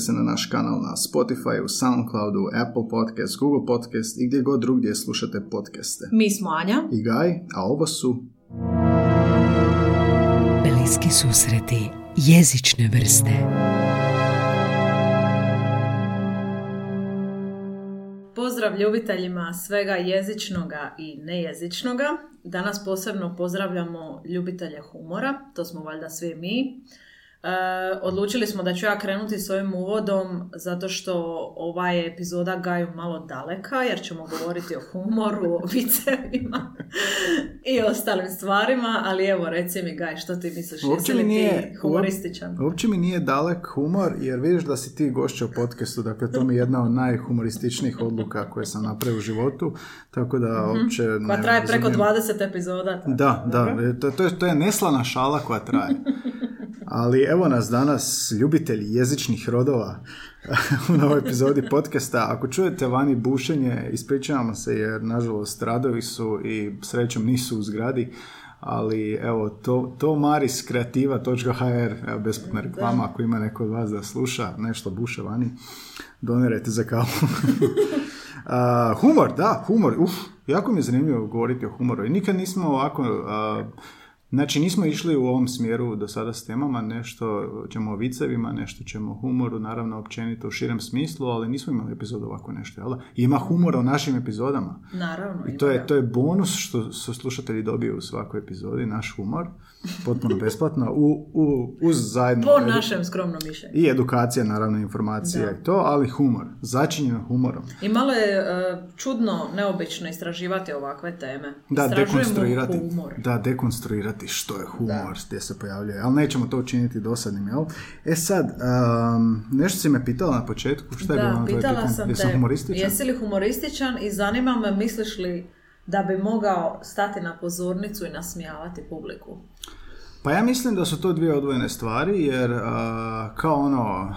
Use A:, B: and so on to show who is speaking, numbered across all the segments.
A: pretplatite se na naš kanal na Spotify, Soundcloudu, Apple Podcast, Google Podcast i gdje god drugdje slušate podcaste.
B: Mi smo Anja.
A: I Gaj, a ovo su
C: Bliski susreti jezične vrste.
B: Pozdrav ljubiteljima svega jezičnoga i nejezičnoga. Danas posebno pozdravljamo ljubitelje humora, to smo valjda svi mi. E, odlučili smo da ću ja krenuti s ovim uvodom zato što ova je epizoda Gaju malo daleka jer ćemo govoriti o humoru, o vicevima i ostalim stvarima, ali evo reci mi Gaj što ti misliš, jesi li ti humorističan?
A: Uopće mi nije dalek humor, jer vidiš da si ti gošća u podcastu, dakle to mi je jedna od najhumorističnijih odluka koje sam napravio u životu, tako da uopće
B: Koja
A: ne
B: Mhm. traje preko
A: razumijem.
B: 20 epizoda. tako.
A: Da, da, to, je, to je neslana šala koja traje. Ali evo nas danas, ljubitelji jezičnih rodova u novoj epizodi podcasta. Ako čujete vani bušenje, ispričavamo se jer nažalost radovi su i srećom nisu u zgradi. Ali evo, to, to maris kreativa.hr, evo, besplatna reklama, ako ima neko od vas da sluša nešto buše vani, donirajte za kavu. A, humor, da, humor, uf, jako mi je zanimljivo govoriti o humoru. I nikad nismo ovako, a, znači nismo išli u ovom smjeru do sada s temama, nešto ćemo o vicevima, nešto ćemo o humoru, naravno općenito u širem smislu, ali nismo imali epizodu ovako nešto, jel? da? Ima humora u našim epizodama.
B: Naravno.
A: I to je, to je bonus što su slušatelji dobiju u svakoj epizodi, naš humor, potpuno besplatno, u, u, uz zajedno...
B: Po našem skromnom mišljenju.
A: I edukacija, naravno, informacija
B: Da.
A: i to, ali humor, začinjeno humorom.
B: I malo je e, čudno, neobično istraživati ovakve teme.
A: Da,
B: Istražujemo
A: dekonstruirati.
B: humor.
A: Da, dekonstruirati što je humor, gdje se pojavljuje. Ali nećemo to učiniti dosadnim, jel? E sad, um, nešto si me pitala na početku, šta je bilo
B: Da,
A: na
B: pitala sam
A: Jesam
B: te,
A: humorističan?
B: jesi li humorističan i zanima me misliš li da bi mogao stati na pozornicu i nasmijavati publiku?
A: Pa ja mislim da su to dvije odvojene stvari, jer a, kao ono,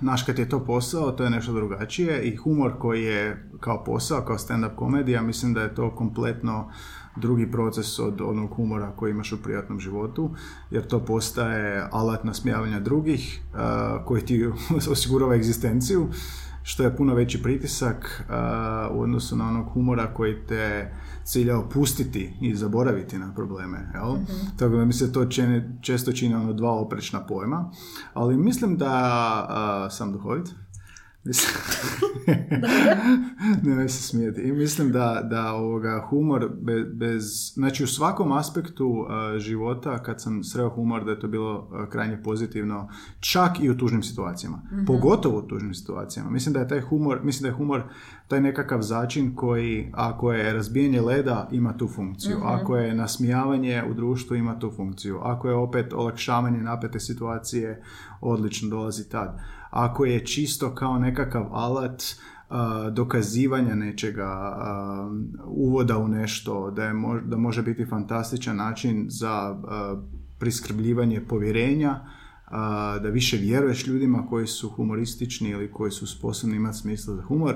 A: znaš kad je to posao, to je nešto drugačije i humor koji je kao posao, kao stand-up komedija, mislim da je to kompletno drugi proces od onog humora koji imaš u privatnom životu, jer to postaje alat nasmijavanja drugih a, koji ti osigurava egzistenciju, što je puno veći pritisak a, u odnosu na onog humora koji te cilja opustiti i zaboraviti na probleme. Jel? Tako da mi se to čini, često čini ono dva oprečna pojma. Ali mislim da a, sam duhovit. Mislim, ne se smijeti. I mislim da, da ovoga humor be- bez, znači u svakom aspektu a, života kad sam sreo humor da je to bilo a, krajnje pozitivno, čak i u tužnim situacijama. Pogotovo u tužnim situacijama. Mislim da je taj humor, mislim da je humor taj nekakav začin koji, ako je razbijanje leda, ima tu funkciju. Ako je nasmijavanje u društvu, ima tu funkciju. Ako je opet olakšavanje napete situacije, odlično dolazi tad. Ako je čisto kao nekakav alat dokazivanja nečega, uvoda u nešto, da, je da može biti fantastičan način za priskrbljivanje povjerenja, da više vjeruješ ljudima koji su humoristični ili koji su sposobni imati smisla za humor.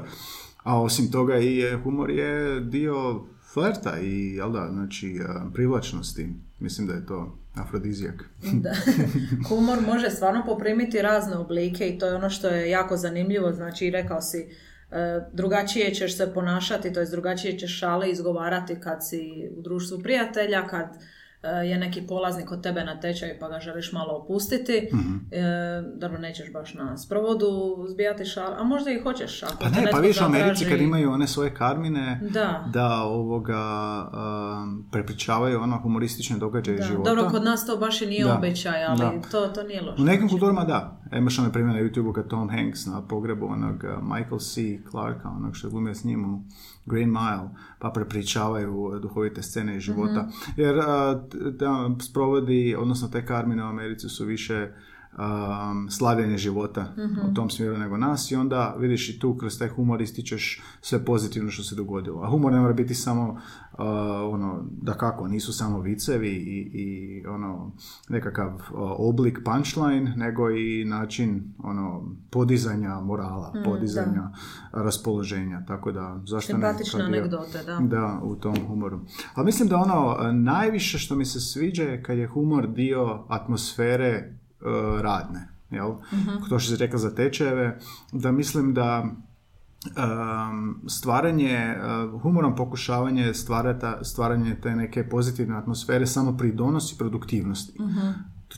A: A osim toga i humor je dio flerta i jel da, znači, privlačnosti. Mislim da je to afrodizijak.
B: Da. Humor može stvarno poprimiti razne oblike i to je ono što je jako zanimljivo. Znači, rekao si, e, drugačije ćeš se ponašati, to drugačije ćeš šale izgovarati kad si u društvu prijatelja, kad je neki polaznik od tebe na tečaju pa ga želiš malo opustiti. E, dobro, nećeš baš na sprovodu zbijati šale, a možda i hoćeš. Ako
A: Pa ne, pa vidiš u Americi kad imaju one svoje karmine,
B: Da.
A: da ovoga um, prepričavaju ono humoristične događaje
B: Da,
A: života.
B: dobro, kod nas to baš i nije
A: Da,
B: običaj, ali
A: da.
B: to, to nije loše.
A: U nekim kulturama da. E, Imaš onaj primjer na YouTube-u kad Tom Hanks na pogrebu onog uh, Michael C. Clarka, onog što je glumio s njim u Green Mile, pa prepričavaju duhovite scene iz života.
B: Mhm.
A: Jer uh, t- da, sprovodi, odnosno te karmine u Americi su više um, slavljenje života
B: Mhm.
A: u tom smjeru nego nas i onda vidiš i tu kroz taj humor ističeš sve pozitivno što se dogodilo. A humor ne mora biti samo uh, ono, da kako, nisu samo vicevi i, i ono, nekakav uh, oblik punchline, nego i način ono, podizanja morala, podizanja raspoloženja, tako da zašto ne dio-
B: anegdote, da.
A: da, u tom humoru. Ali mislim da ono, e, najviše što mi se sviđa je kad je humor dio atmosfere radne. Jel? To što si rekla za tečajeve, da mislim da um, stvaranje, uh, humorom pokušavanje stvarata, stvaranje te neke pozitivne atmosfere samo pridonosi produktivnosti.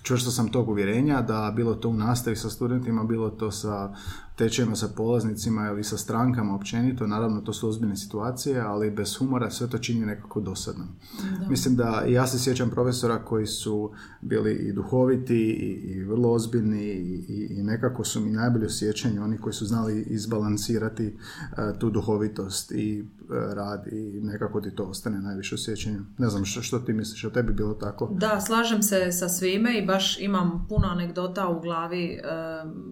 A: Čvrsto sam tog uvjerenja da bilo to u nastavi sa studentima, bilo to sa tečajima, sa polaznicima ili sa strankama općenito, naravno to su ozbiljne situacije, ali bez humora sve to čini nekako dosadno. Mislim da ja se sjećam profesora koji su bili i duhoviti i, i vrlo ozbiljni i, i- nekako su mi najbolje u sjećanju oni koji su znali izbalansirati e, tu duhovitost i e, rad i nekako ti to ostane najviše u sjećanju. Ne znam što, što ti misliš, o tebi bilo tako?
B: Da, slažem se sa svime i baš imam puno anegdota u glavi em,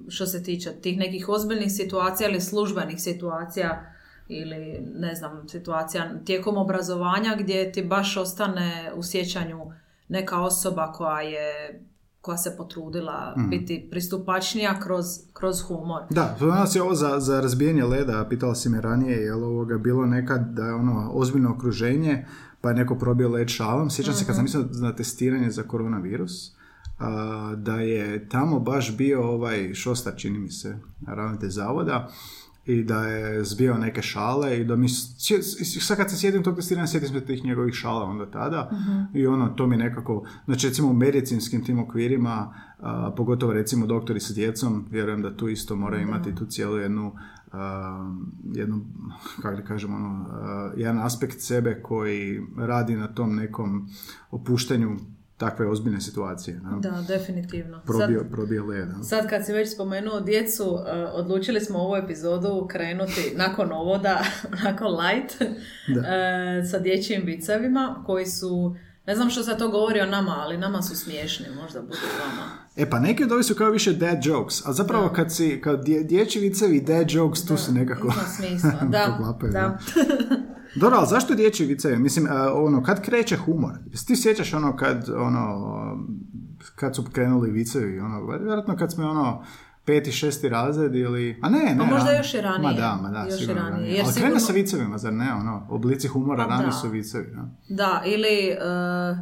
B: što se tiče tih nekih ozbiljnih situacija ili službenih situacija ili ne znam, situacija tijekom obrazovanja gdje ti baš ostane u sjećanju neka osoba koja je koja se potrudila biti pristupačnija kroz, kroz humor.
A: Da, spomenula si ovo za, za razbijanje leda, pitala si me ranije, je li ovoga bilo nekad da je ono ozbiljno okruženje, pa je neko probio led šalom. Sjećam se kad sam mislio na testiranje za koronavirus, a, da je tamo baš bio ovaj Šostar, čini mi se, ravnatelj zavoda, i da je zbio neke šale i da mi, sad kad se sjetim tog testiranja, sjetim se tih njegovih šala onda tada i ono, to mi nekako, znači recimo u medicinskim tim okvirima, a, pogotovo recimo doktori sa djecom, vjerujem da tu isto mora imati tu cijelu jednu, a, jednu, kako da kažem, ono, a, jedan aspekt sebe koji radi na tom nekom opuštanju takve ozbiljne situacije. Da?
B: Da, definitivno. Sad-
A: Probio, probio led. da.
B: Sad kad si već spomenuo djecu, eh, odlučili smo ovu epizodu krenuti nakon ovoda, nakon light, eh, sa dječjim vicevima koji su, ne znam što se to govori o nama, ali nama su smiješni, možda budu vama.
A: E pa neki od ovih su kao više dad jokes, a zapravo kad si, kad dje, dječji vicevi dad jokes, tu su nekako...
B: Ima smisla, da, da.
A: Dobro, ali zašto dječji vicevi? Mislim, a, ono, kad kreće humor? Jesi ti sjećaš ono kad, ono, kad su krenuli vicevi, ono, vjerojatno kad smo, ono, peti, šesti razred ili... A ne, ne.
B: Pa možda
A: ran-
B: još i ranije.
A: Ma da, ma da,
B: Još
A: sigurno
B: ranije,
A: ranije.
B: jer
A: Ali
B: sigurno-
A: krene sa vicevima, zar ne, ono, oblici humora
B: Pa
A: rani su vicevi, da?
B: Da, ili, eh,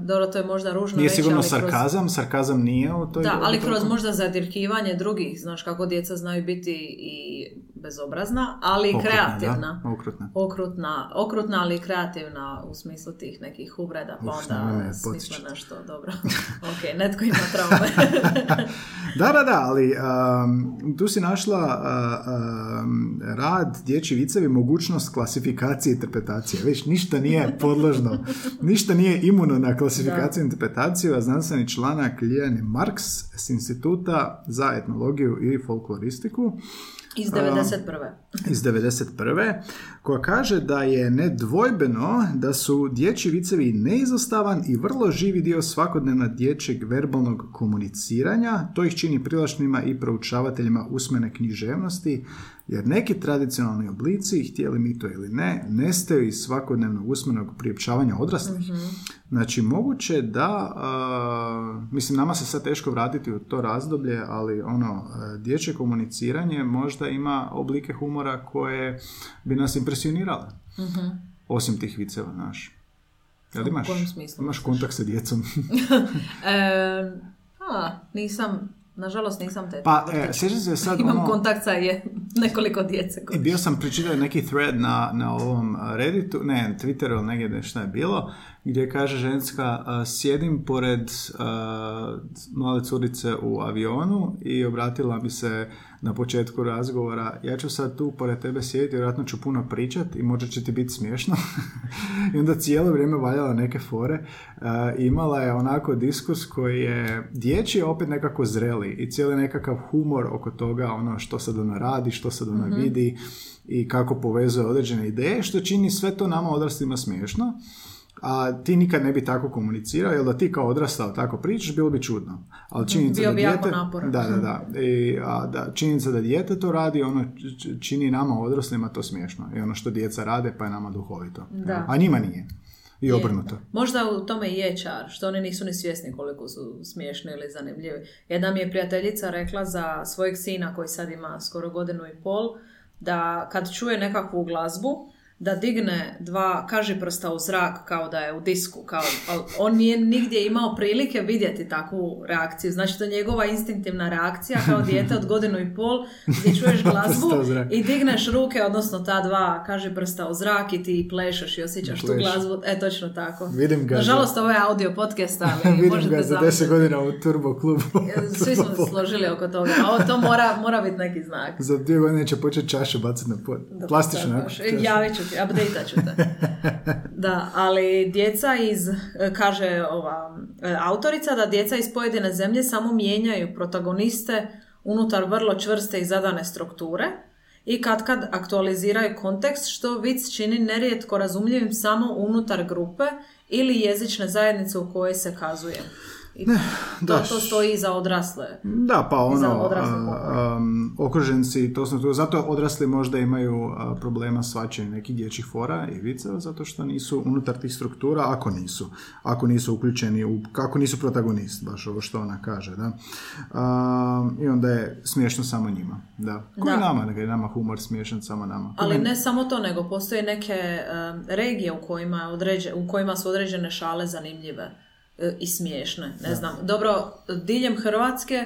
B: dobro, to je možda ružno
A: Nije
B: reći,
A: sigurno
B: ali kroz-
A: sarkazam, sarkazam nije u toj
B: Da, ali kroz možda zadirkivanje drugih, znaš kako djeca znaju biti i bezobrazna, ali
A: Okrutna,
B: kreativna.
A: Da, okrutna.
B: Okrutna, okrutna, ali kreativna u smislu tih nekih uvreda, pa onda smisla nešto dobro. ok, netko ima traume.
A: Da, da, da, ali um, tu si našla uh, um, rad dječji vicevi, mogućnost klasifikacije i interpretacije. Već ništa nije podložno, ništa nije imuno na klasifikaciju i interpretaciju, a znanstveni članak Lijane Marks s Instituta za etnologiju i folkloristiku
B: Iz 91.
A: iz 91. koja kaže da je nedvojbeno da su dječji vicevi neizostavan i vrlo živi dio svakodnevna dječjeg verbalnog komuniciranja. To ih čini privlačnima i proučavateljima usmene književnosti Jer neki tradicionalni oblici, htjeli mi to ili ne, nestaju iz svakodnevnog usmenog priopćavanja odraslih. Znači, moguće da, a, mislim, nama se sad teško vratiti u to razdoblje, ali ono, dječje komuniciranje možda ima oblike humora koje bi nas impresionirale. Osim tih viceva, znaš. Jel imaš, imaš kontakt sa djecom?
B: E, a, nisam, nažalost nisam teta.
A: Pa, e, sjećam se sad
B: Imam
A: ono-
B: kontakt sa je, nekoliko djece.
A: I bio sam pričitao neki thread na, na ovom a, Redditu, ne, Twitteru ili negdje nešto je bilo, gdje kaže ženska, a, sjedim pored a, mlade curice u avionu i obratila mi se na početku razgovora, ja ću sad tu pored tebe sjediti, vjerojatno ću puno pričat i možda će ti biti smiješno. I onda cijelo vrijeme valjala neke fore. A, imala je onako diskurs koji je dječji, opet nekako zreli i cijeli nekakav humor oko toga, ono što sad ona radi, što sad ona vidi i kako povezuje određene ideje, što čini sve to nama odraslima smiješno. A ti nikad ne bi tako komunicirao, jer da ti kao odrastao tako pričaš, bilo bi čudno. Ali činjenica
B: Bio
A: da dijete... Da, da, da. I, a, da. Činjenica da dijete to radi, ono čini nama odraslima to smiješno. I ono što djeca rade, pa je nama duhovito.
B: Da.
A: A njima nije. I
B: Je.
A: obrnuto.
B: Možda u tome i je čar, što oni nisu ni svjesni koliko su smiješni ili zanimljivi. Jedna mi je prijateljica rekla za svojeg sina koji sad ima skoro godinu i pol, da kad čuje nekakvu glazbu, da digne dva kaži prsta u zrak kao da je u disku, kao, ali on nije nigdje imao prilike vidjeti takvu reakciju. Znači to je njegova instinktivna reakcija kao dijete od godinu i pol gdje čuješ glazbu i digneš ruke, odnosno ta dva kaži prsta u zrak i ti plešeš i osjećaš tu
A: Plešeš.
B: glazbu. E, točno tako.
A: Vidim ga
B: Nažalost, ovo je audio podcast, ali
A: Vidim
B: možete
A: ga za. 10 godina u Turbo klubu.
B: Svi smo se složili oko toga. A Ovo to mora, mora biti neki znak.
A: za dvije godine će početi čašu baciti na pod. Plastično.
B: Javit ću ti, update ću te. Da, ali djeca iz, e, kaže ova e, autorica, da djeca iz pojedine zemlje samo mijenjaju protagoniste unutar vrlo čvrste i zadane strukture i kad kad aktualiziraju kontekst što vic čini nerijetko razumljivim samo unutar grupe ili jezične zajednice u kojoj se kazuje. I
A: da.
B: to, to stoji i za odrasle.
A: Da, pa ono, am, okruženci, to smo tu, zato odrasli možda imaju problema s nekih dječjih fora i viceva, zato što nisu unutar tih struktura, ako nisu, ako nisu uključeni, u, kako nisu protagonist, baš ovo što ona kaže, da. Am, I onda je smiješno samo njima, da. Ko i
B: Da.
A: nama, nego je nama humor smiješan samo nama. Ko
B: Ali ne samo to, nego postoje neke em, regije u kojima, određe, u kojima su određene šale zanimljive i smiješne. Ne znam. Dobro, diljem Hrvatske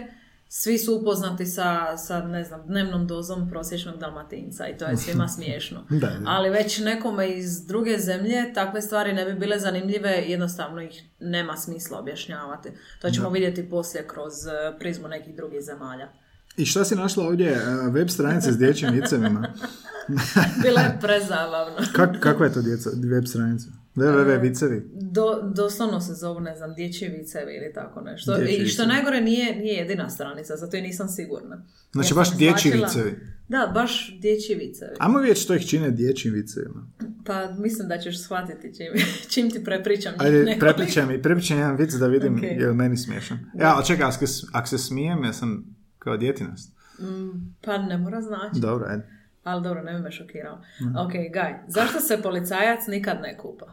B: svi su upoznati sa, sa, ne znam, dnevnom dozom prosječnog dalmatinca i to je svima smiješno.
A: Da, da.
B: Ali već nekome iz druge zemlje takve stvari ne bi bile zanimljive, jednostavno ih nema smisla objašnjavati. To ćemo vidjeti poslije kroz e, prizmu nekih drugih zemalja.
A: I šta si našla ovdje? e, Web stranice s dječjim vicevima.
B: Bilo je prezabavno.
A: Kak, kakva je to djeca, web stranica? Www vicevi.
B: Do, doslovno se zovu, ne znam, dječji vicevi ili tako nešto.
A: Dječji
B: I što
A: vicevi.
B: najgore nije, nije jedina stranica, zato i nisam sigurna.
A: Znači
B: Ja
A: baš dječji
B: izvlačila-
A: vicevi.
B: Da, baš dječji vicevi.
A: Ajmo vidjeti što ih čine dječjim vicevima.
B: Pa mislim da ćeš shvatiti čim, čim ti prepričam
A: Ajde,
B: nekoliko.
A: prepričaj mi, prepričaj jedan vic da vidim
B: Ok.
A: je li meni smiješan. Ja, ali čekaj, ako se, se smijem, ja sam kao djetinast.
B: Mm, pa ne mora znači.
A: Dobro, ajde.
B: Ali dobro, ne bi me šokirao.
A: Mhm.
B: Ok, Gaj, zašto se policajac nikad ne kupa?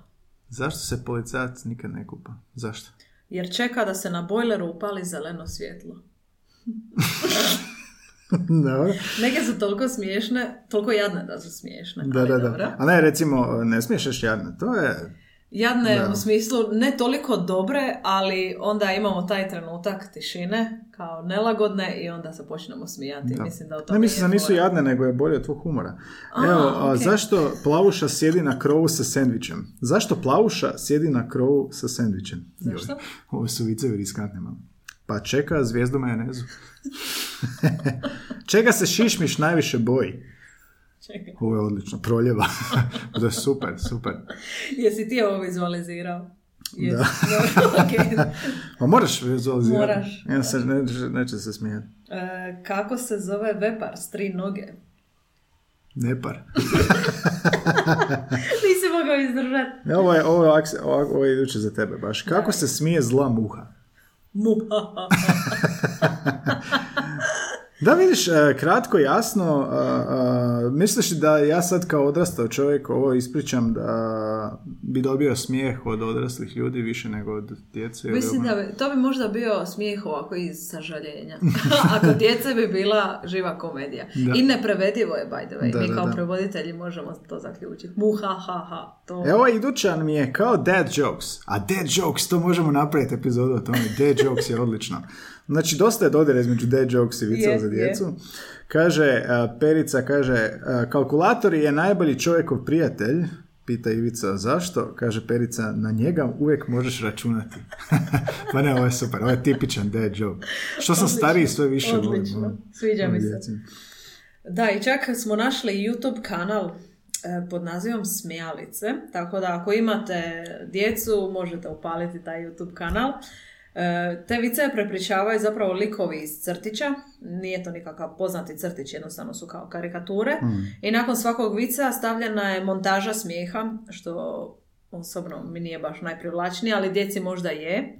A: Zašto se policajac nikad ne kupa? Zašto?
B: Jer čeka da se na bojleru upali zeleno svjetlo.
A: Dobro.
B: Neke su toliko smiješne, toliko jadne da su smiješne.
A: Da, da,
B: dobro.
A: da. A ne, recimo, ne smiješ još jadne. To je...
B: Jadne
A: Da.
B: u smislu ne toliko dobre, ali onda imamo taj trenutak tišine kao nelagodne i onda se počnemo smijati.
A: Da.
B: Mislim da o tome
A: Ne mislim da nisu jadne, nego je bolje od tvog humora.
B: A,
A: Evo, a,
B: ok.
A: zašto plavuša sjedi na krovu sa sendvičem? Zašto plavuša sjedi na krovu sa sendvičem?
B: Zašto?
A: Joj, Ovo su vicevi riskantni malo. Pa čeka zvijezdu majonezu. Čega se šišmiš najviše boji?
B: Čekaj.
A: Ovo je odlično, proljeva. da je super, super.
B: Jesi ti ovo vizualizirao? Jesi.
A: Da.
B: Dobro, ok.
A: Pa moraš vizualizirati.
B: Moraš,
A: Ja se, neće, neće se smijati.
B: E, kako se zove vepar s tri noge?
A: Nepar.
B: Nisi mogao izdržati.
A: E, Ovo je, ovo je, ovo, je iduće za tebe baš. Kako se smije zla muha?
B: Mu.
A: Da vidiš, e, kratko, jasno, a, a, misliš da ja sad kao odrastao čovjek ovo ispričam da bi dobio smijeh od odraslih ljudi više nego od djece?
B: Mislim
A: ono-
B: da bi, to bi možda bio smijeh ovako iz sažaljenja. Ako djece bi bila živa komedija.
A: Da.
B: I neprevedivo je, by the way.
A: Da,
B: Mi kao
A: da.
B: prevoditelji možemo to zaključiti. Mu, ha, ha, ha. To...
A: E, ovaj idućan mi je kao dad jokes. A dad jokes, to možemo napraviti epizodu o tome. Dad jokes je odlično. Znači, dosta je dodira između dad jokes i viceva
B: Je,
A: za
B: je.
A: djecu. Kaže, a, Perica kaže, a, kalkulator je najbolji čovjekov prijatelj. Pita Ivica zašto? Kaže Perica, na njega uvijek možeš računati. pa ne, ovo je super, ovo je tipičan dad joke. Što sam
B: Odlično,
A: stariji, sve više volim.
B: odlično.
A: ovo.
B: Sviđa mi
A: Ovo
B: se. Da, i čak smo našli YouTube kanal e, pod nazivom Smijalice, tako da ako imate djecu možete upaliti taj YouTube kanal. E, Te vice prepričavaju zapravo likovi iz crtića, nije to nikakav poznati crtić, jednostavno su kao karikature. I nakon svakog vica stavljena je montaža smijeha, što osobno mi nije baš najprivlačnije, ali djeci možda je.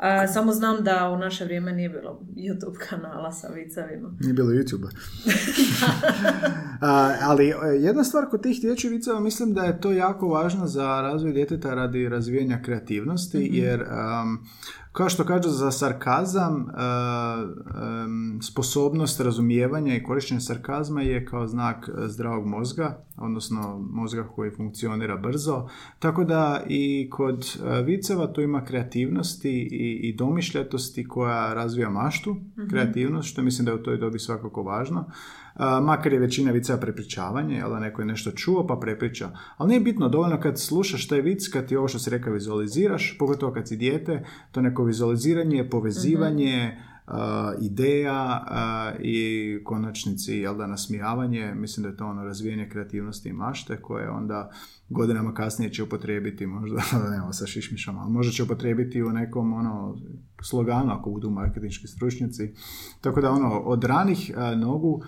B: A, samo znam da u naše vrijeme nije bilo YouTube kanala sa vicevima.
A: Nije bilo YouTube. Ali e, jedna stvar kod tih dječjih viceva mislim da je to jako važno za razvoj djeteta radi razvijanja kreativnosti, jer um, kao što kažu za sarkazam, um, sposobnost razumijevanja i korištenja sarkazma je kao znak uh, zdravog mozga, odnosno mozga koji funkcionira brzo. Tako da i kod uh, viceva tu ima kreativnosti i, i domišljatosti koja razvija maštu, kreativnost, što mislim da je u toj dobi svakako važno. Makar je većina viceva prepričavanje, jel da neko je nešto čuo pa prepriča. Ali nije bitno, dovoljno kad slušaš taj vic, kad ti ovo što si rekao vizualiziraš, pogotovo kad si dijete, to neko vizualiziranje, povezivanje, a, ideja a, i konačnici jel da nasmijavanje, mislim da je to ono razvijanje kreativnosti i mašte koje onda godinama kasnije će upotrijebiti možda, ne ovo sa šišmišama, ali možda će upotrijebiti u nekom ono sloganu ako budu marketinški stručnjaci. Tako da ono, od ranih a, nogu,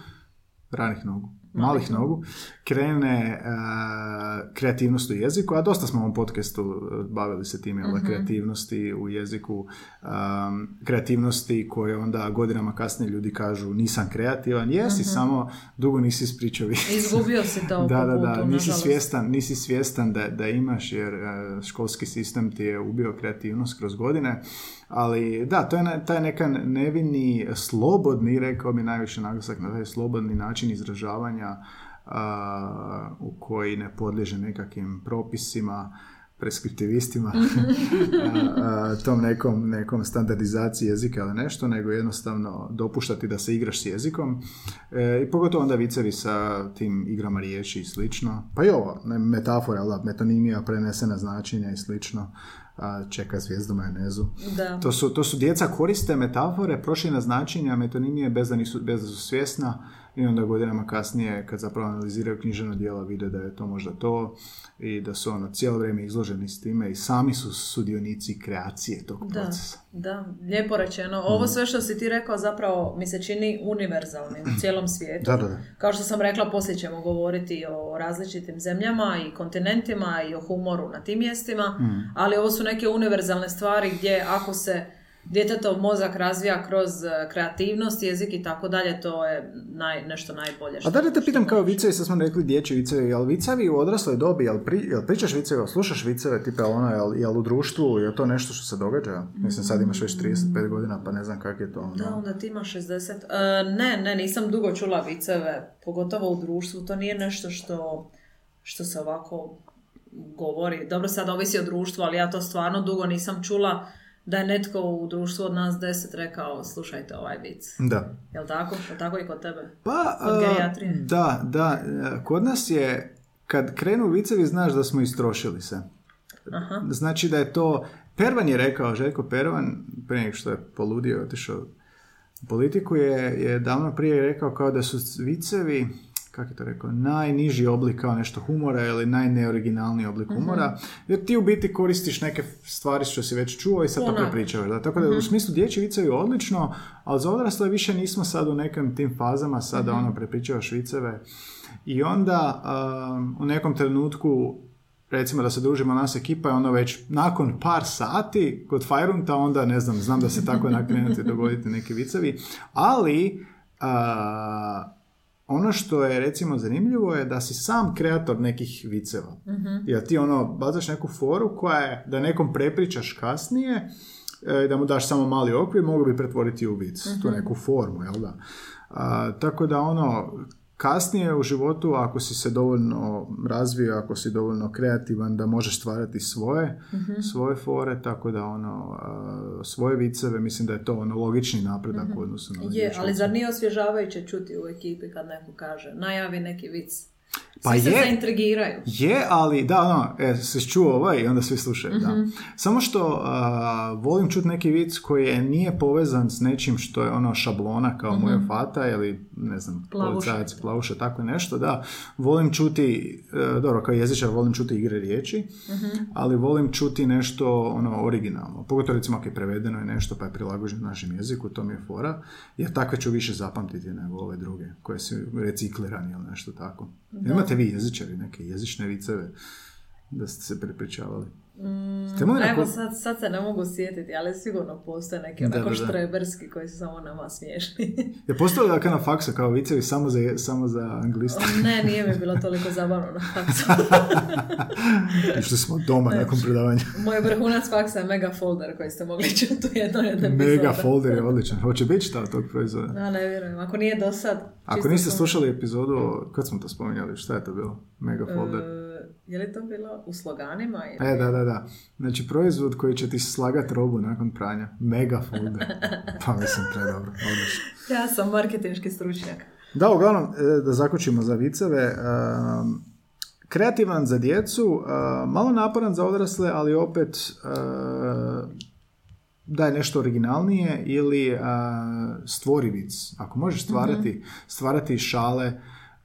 A: ranih nogu, malih nogu, krene a, kreativnost u jeziku, a dosta smo u ovom podcastu e, bavili se tim, jel da, kreativnosti u jeziku, um, kreativnosti koje onda godinama kasnije ljudi kažu nisam kreativan, jesi, samo dugo nisi ispričao
B: Izgubio si to
A: da, da, da,
B: putu,
A: nisi
B: nažalost.
A: svjestan, nisi svjestan da, da imaš jer e, školski sistem ti je ubio kreativnost kroz godine, ali da, to je taj neka nevini, slobodni, rekao bi najviše naglasak na taj slobodni način izražavanja a, u koji ne podliježe nekakvim propisima, preskriptivistima, tom nekom, nekom standardizaciji jezika ili nešto, nego jednostavno dopuštati da se igraš s jezikom. E, I pogotovo onda vicevi sa tim igrama riječi i slično. Pa i ovo, metafora, da, metonimija, prenesena značenja i slično. A, čeka zvijezdu majonezu.
B: Da.
A: To su, to su djeca koriste metafore, prošljena značenja, metonimije bez da, nisu, bez da su svjesna i onda godinama kasnije kad zapravo analiziraju književno djelo vide da je to možda to i da su ono cijelo vrijeme izloženi s time i sami su sudionici kreacije tog
B: Da,
A: procesa.
B: da, lijepo rečeno. Ovo sve što si ti rekao zapravo mi se čini univerzalnim u cijelom svijetu.
A: Da, da, da.
B: Kao što sam rekla, poslije ćemo govoriti o različitim zemljama i kontinentima i o humoru na tim mjestima, ali ovo su neke univerzalne stvari gdje ako se djetetov mozak razvija kroz eh, kreativnost, jezik i tako dalje, to je naj, nešto najbolje.
A: A
B: što-
A: da li te pitam kao vicevi, sad smo rekli dječji vicevi, jel vicevi u odrasloj dobi, jel, pri, jel pričaš viceve, jel slušaš viceve, tipa ono, jel, jel u društvu, je to nešto što se događa? Mislim, sad imaš već 35 godina, pa ne znam kak je to. ono.
B: Da, onda ti imaš 60. E, ne, ne, nisam dugo čula viceve, pogotovo u društvu. To nije nešto što, što se ovako govori. Dobro, sad ovisi o društvu, ali ja to stvarno dugo nisam čula da je netko u društvu od nas deset rekao slušajte ovaj vic.
A: Da.
B: Jel tako? Jel tako i kod tebe?
A: Pa,
B: Kod
A: a,
B: gerijatrije.
A: da, da, e, kod nas je, kad krenu vicevi, znaš da smo istrošili se.
B: Aha.
A: Znači da je to, Pervan je rekao, Željko Pervan, prije nego što je poludio, otišao u politiku, je, je davno prije rekao kao da su vicevi, kako je to rekao, najniži oblik kao nešto humora ili najneoriginalniji oblik
B: Mhm.
A: humora, jer ti u biti koristiš neke stvari što si već čuo i sad to prepričavaš. Da? Tako da
B: Mhm.
A: u smislu dječji vicevi odlično, ali za odrasle više nismo sad u nekim tim fazama, sada
B: Mhm.
A: ono prepričavaš viceve i onda um, u nekom trenutku recimo da se družimo nas ekipa i ono već nakon par sati kod Fajrunta onda ne znam, znam da se tako nakrenuti dogoditi neki vicevi, ali A, ono što je recimo zanimljivo je da si sam kreator nekih viceva. Jer ti ono bacaš neku foru koja je da nekom prepričaš kasnije e, da mu daš samo mali okvir, mogu bi pretvoriti u vic. Tu neku formu, jel da? A, tako da ono, kasnije u životu, ako si se dovoljno razvio, ako si dovoljno kreativan, da možeš stvarati svoje, svoje fore, tako da ono, svoje viceve, mislim da je to ono logični napredak u odnosu na
B: Je, ali zar nije osvježavajuće čuti u ekipi kad neko kaže najavi neki vic? Svi
A: Pa
B: se
A: je.
B: zaintrigiraju.
A: Je, ali da, ono, e, se čuo ovaj i onda svi slušaju, da. Samo što a, volim čuti neki vic koji je, nije povezan s nečim što je ono šablona kao moja fata ili ne znam, policajac, plavuša, tako nešto, da. Volim čuti, e, dobro, kao jezičar volim čuti igre riječi, ali volim čuti nešto ono originalno. Pogotovo recimo ako je prevedeno i nešto pa je prilagođeno našem jeziku, to mi je fora, jer takve ću više zapamtiti nego ove druge, koje su reciklirani ili nešto tako. Imate vi jezičari neke jezične viceve da ste se prepričavali? Imali
B: Evo
A: neku-
B: sad, sad se ne mogu sjetiti, ali sigurno postoje neki
A: Da,
B: onako
A: da, da.
B: štreberski koji su samo nama smiješni.
A: Je postalo dakle na faksu kao vicevi samo za, samo za angliste?
B: ne, nije mi bilo toliko zabavno na faksu.
A: Išli smo doma nakon predavanja.
B: Moj vrhunac faksa je mega folder koji ste mogli čuti u jednoj.
A: Mega folder je odličan. Hoće biti šta tog proizvoda?
B: Da, ne vjerujem. Ako nije do sad...
A: Ako niste slušali epizodu, kad smo to spominjali, šta je to bilo? Mega folder.
B: E, je li to bilo u sloganima? Ili...
A: E, da, da, da. Znači, proizvod koji će ti slagat robu nakon pranja. Mega folder. Pa mislim, predobro. Odlično.
B: Ja sam marketinški stručnjak.
A: Da, uglavnom, e, da zaključimo za viceve. um, kreativan za djecu, uh, malo naporan za odrasle, ali opet uh, daje nešto originalnije ili stvori vic. Ako možeš stvarati, stvarati šale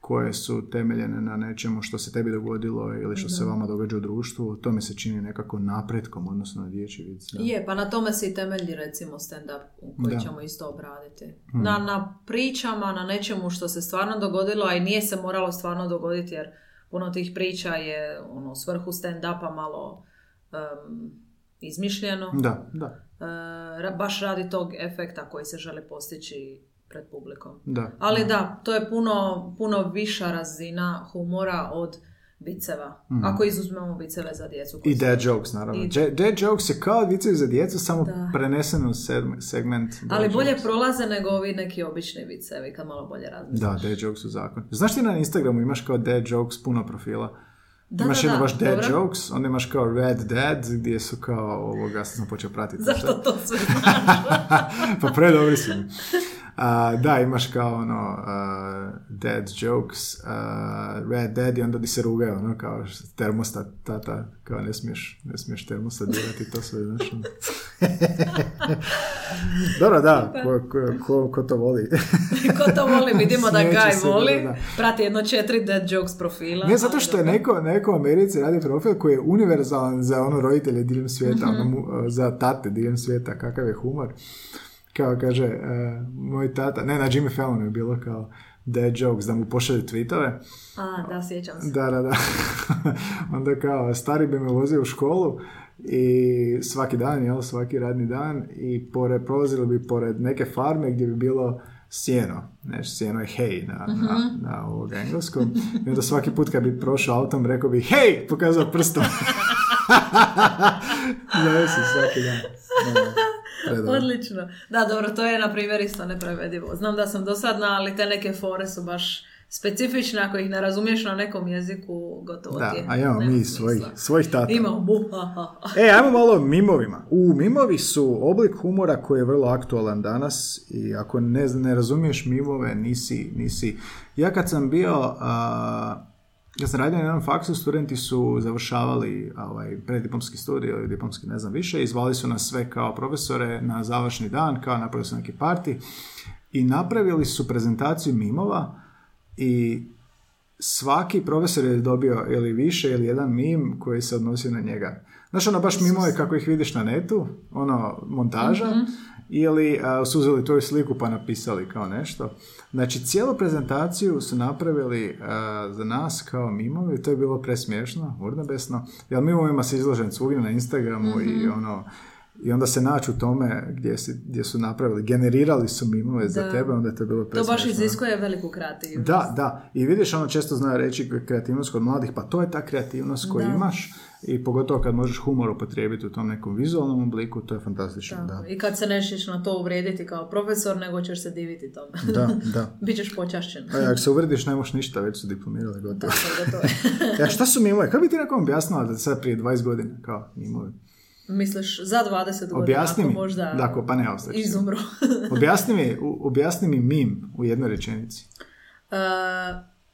A: koje su temeljene na nečemu što se tebi dogodilo ili što se vama događa u društvu, to mi se čini nekako napretkom odnosno na dječji.
B: Je, pa na tome se i temelji recimo stand-up u koji
A: Da.
B: ćemo isto obraditi. Na, na pričama, na nečemu što se stvarno dogodilo, a i nije se moralo stvarno dogoditi jer puno tih priča je ono, svrhu stand-upa malo em, izmišljeno.
A: Da, da,
B: E, ra- baš radi tog efekta koji se želi postići pred publikom.
A: da.
B: Ali da, to je puno, puno viša razina humora od viceva. Ako izuzmemo viceve za djecu.
A: I
B: su-
A: dad jokes, naravno.
B: I-
A: Dad- Dad jokes je kao vicevi za djecu, samo
B: Da.
A: prenesen u seg- segment
B: Ali bolje
A: jokes.
B: prolaze nego ovi neki obični vicevi kad malo bolje razmisliš.
A: Da, dad jokes su zakon. Znaš ti na Instagramu imaš kao dad jokes puno profila?
B: Da,
A: imaš
B: da,
A: jedno baš dad
B: dobro.
A: jokes, onda imaš kao red dad, gdje su kao ovoga, sad sam počeo pratiti.
B: Zašto to sve znaš?
A: pa predobri su mi. Da, imaš kao ono uh, dad jokes, uh, red dad i onda di se rugaju, ono kao termostat, tata, kao ne smiješ, ne smiješ termostat dirati, to sve, znaš. ono. Dobro, da, ko, ko, ko, ko to voli.
B: Ko to voli, vidimo da Gaj
A: se,
B: voli.
A: da, da.
B: Prati jedno četiri dead jokes profila.
A: Ne, zato što je neko, neko u Americi radi profil koji je univerzalan za ono roditelje diljem svijeta, ono, mu- za tate diljem svijeta, kakav je humor. Kao kaže, e, moj tata, ne, na Jimmy Fallonu je bilo kao dad jokes, da mu pošalju tweetove.
B: A, da, sjećam se.
A: Da, da, da. Onda kao, stari bi me vozio u školu i svaki dan, jel, svaki radni dan i pored, prolazili bi pored neke farme gdje bi bilo sjeno. Znači, sjeno je hej na, na, na ovog engleskom. I onda svaki put kad bi prošao autom, rekao bi hej, pokazao prstom. da, si svaki dan. Da.
B: Odlično. Da, dobro, to je na primjer isto neprevedivo. Znam da sam dosadna, ali te neke fore su baš specifične. Ako ih ne razumiješ na nekom jeziku, gotovo
A: Da,
B: ti je.
A: a imamo mi svojih, svojih tata.
B: Imamo.
A: E, ajmo malo o mimovima. U mimovi su oblik humora koji je vrlo aktualan danas i ako ne, ne razumiješ mimove, nisi, nisi... Ja kad sam bio... a, ja sam radio na jednom faksu, studenti su završavali ovaj, preddiplomski studij ili diplomski ne znam više i zvali su nas sve kao profesore na završni dan, kao napravili su neki parti i napravili su prezentaciju mimova i svaki profesor je dobio ili više ili jedan mim koji se odnosio na njega. Znaš, ono baš mimove kako ih vidiš na netu, ono, montaža, ili a, su uzeli tvoju sliku pa napisali kao nešto. Znači, cijelu prezentaciju su napravili a, za nas kao mimovi. I to je bilo presmiješno, urnebesno, jer mimovima se izložen svugdje na Instagramu i ono, i onda se naći u tome gdje, si, gdje su napravili, generirali su mimove za
B: Da.
A: tebe, onda je to bilo
B: To baš iziskuje veliku kreativnost.
A: Da, da. I vidiš, ono često zna reći kreativnost kod mladih, pa to je ta kreativnost koju
B: Da.
A: imaš i pogotovo kad možeš humor upotrijebiti u tom nekom vizualnom obliku, to je fantastično, da.
B: I kad se nećeš na to uvrijediti kao profesor, nego ćeš se diviti tome.
A: Da, da.
B: Bićeš počašćen.
A: A ako se uvrediš, ne možeš ništa, već su diplomirali, gotovo.
B: Tako, gotovo.
A: Ja, šta su mimovi? Kako bi ti nekom objasnila da sad prije 20 godina, kao mimovi?
B: Misliš, za 20 godina,
A: Objasni
B: ako
A: mi.
B: možda
A: Dako, pa ne, ostaći.
B: izumru.
A: Objasni mi, u- objasni mi mim u jednoj rečenici.
B: E,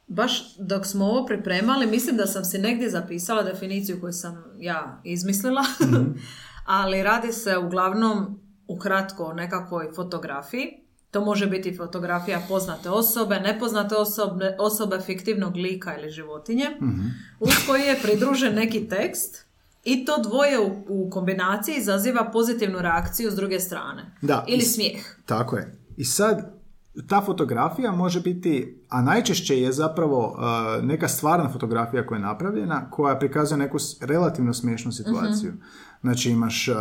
B: baš dok smo ovo pripremali, mislim da sam si negdje zapisala definiciju koju sam ja izmislila,
A: Mhm.
B: ali radi se uglavnom ukratko o nekakvoj fotografiji. To može biti fotografija poznate osobe, nepoznate osobe, osobe fiktivnog lika ili životinje,
A: Mhm.
B: uz koji je pridružen neki tekst i to dvoje u, u kombinaciji izaziva pozitivnu reakciju s druge strane.
A: Da,
B: Ili
A: i-
B: smijeh.
A: Tako je. I sad, ta fotografija može biti, a najčešće je zapravo uh, neka stvarna fotografija koja je napravljena, koja prikazuje neku relativno smiješnu situaciju. Znači imaš uh,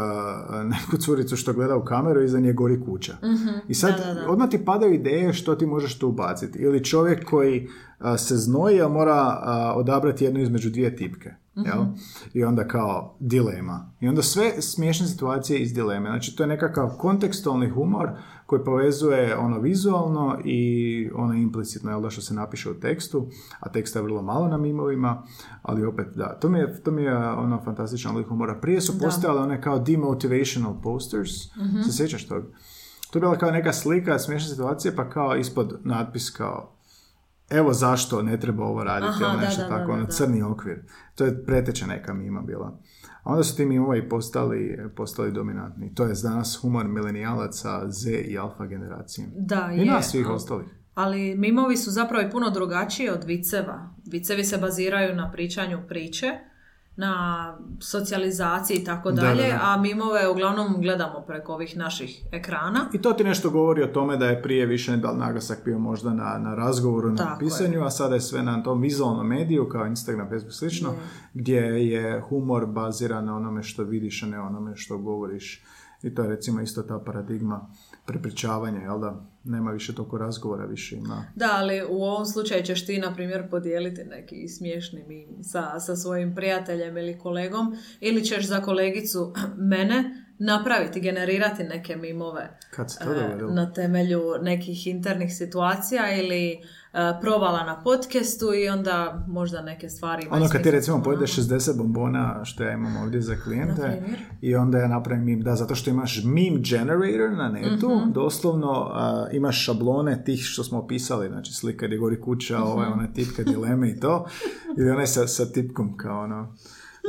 A: neku curicu što gleda u kameru i iza nje gori kuća. I sad
B: Da, da, da.
A: odmah ti padaju ideje što ti možeš tu ubaciti. Ili čovjek koji uh, se znoji, a mora uh, odabrati jednu između dvije tipke. Jel? I onda kao dilema. I onda sve smiješne situacije iz dileme. Znači to je nekakav kontekstualni humor koji povezuje ono vizualno i ono implicitno, jel da, što se napiše u tekstu, a teksta je vrlo malo na mimovima, ali opet da, to mi je, to mi je ono fantastičan oblik humora. Prije su postojale one kao demotivational posters, se sjećaš toga? To je bila kao neka slika smiješne situacije, pa kao ispod natpis kao evo zašto ne treba ovo raditi,
B: Aha,
A: ili nešto
B: da, da,
A: tako,
B: da,
A: ono crni okvir. To je preteča neka mima bila. A onda su ti mimovi postali, postali dominantni. To je danas humor milenijalaca, Z i alfa generacije.
B: Da,
A: I
B: je.
A: nas svih
B: ali-
A: ostalih.
B: Ali mimovi su zapravo i puno drugačiji od viceva. Vicevi se baziraju na pričanju priče, na socijalizaciji i tako
A: Da,
B: dalje,
A: da, da.
B: a mimove uglavnom gledamo preko ovih naših ekrana.
A: I to ti nešto govori o tome da je prije više da naglasak bio možda na, na razgovoru, na
B: Tako
A: pisanju, a sada je sve na tom vizualnom mediju kao Instagram, Facebook slično, gdje je humor baziran na onome što vidiš, a ne onome što govoriš. I to je recimo isto ta paradigma prepričavanja, jel da? Nema više toliko razgovora, više ima...
B: Da, ali u ovom slučaju ćeš ti, na primjer, podijeliti neki smiješni mim sa, sa svojim prijateljem ili kolegom, ili ćeš za kolegicu mene napraviti, generirati neke mimove
A: Kad se to
B: e,
A: dogodilo?
B: na temelju nekih internih situacija ili e, provala na podcastu i onda možda neke stvari
A: Ono kad ti recimo pojedeš 60 bombona što ja imam ovdje za klijente i onda ja napravim meme, da, zato što imaš meme generator na netu,
B: Mhm.
A: doslovno a, imaš šablone tih što smo opisali, znači slika gdje gori kuća,
B: Mhm.
A: ove, one tipke, dileme i to, ili onaj sa, sa tipkom kao ono,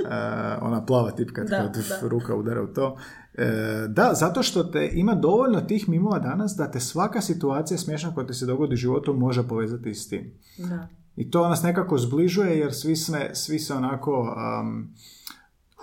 A: a, ona plava tipka
B: da.
A: ruka udara u to. E, da, zato što te ima dovoljno tih mimova danas da te svaka situacija smiješna koja ti se dogodi u životu može povezati s tim.
B: Da.
A: I to nas nekako zbližuje jer svi, sme, svi se onako... um,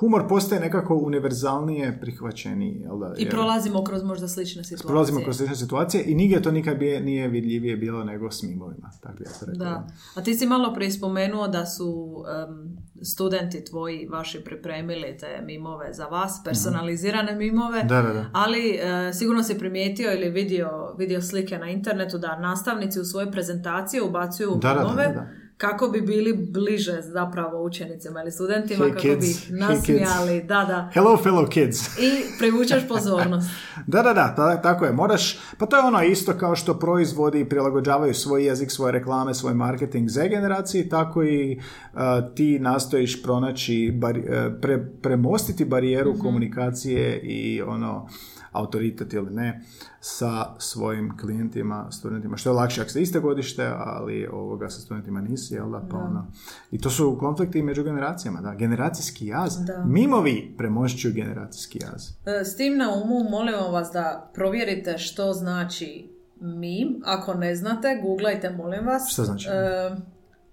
A: humor postaje nekako univerzalnije prihvaćeniji. Jel da?
B: I prolazimo kroz možda slične situacije.
A: prolazimo kroz slične situacije i nigdje to nikad bije, nije vidljivije bilo nego s mimovima. Tako ja rekao.
B: Da. A ti si malo prije spomenuo da su em, studenti tvoji vaši pripremili te mimove za vas, personalizirane mimove.
A: Mhm. Da, da, da.
B: Ali e, sigurno si primijetio ili vidio, vidio slike na internetu da nastavnici u svoje prezentacije ubacuju
A: Da, da, da,
B: mimove
A: da, da.
B: Kako bi bili bliže zapravo učenicima ili studentima,
A: Hey
B: kako
A: kids,
B: bi
A: hey
B: ih nasmijali, da, da.
A: Hello fellow kids.
B: I privučeš pozornost.
A: Da, da, da, ta- tako je. Moraš, pa to je ono isto kao što proizvodi i prilagođavaju svoj jezik, svoje reklame, svoj marketing za generaciji, tako i uh, ti nastojiš pronaći, bari- uh, pre, premostiti barijeru komunikacije i ono autoritet ili ne sa svojim klijentima, studentima, što je lakše ako ste iste godište, ali ovoga sa studentima nisi, jel da, pa ono. I to su konflikti među generacijama, da, generacijski jaz.
B: Da.
A: Mimovi premošćuju generacijski jaz.
B: E, S tim na umu molimo vas da provjerite što znači mim. Ako ne znate, googlajte, molim vas.
A: Šta znači
B: E,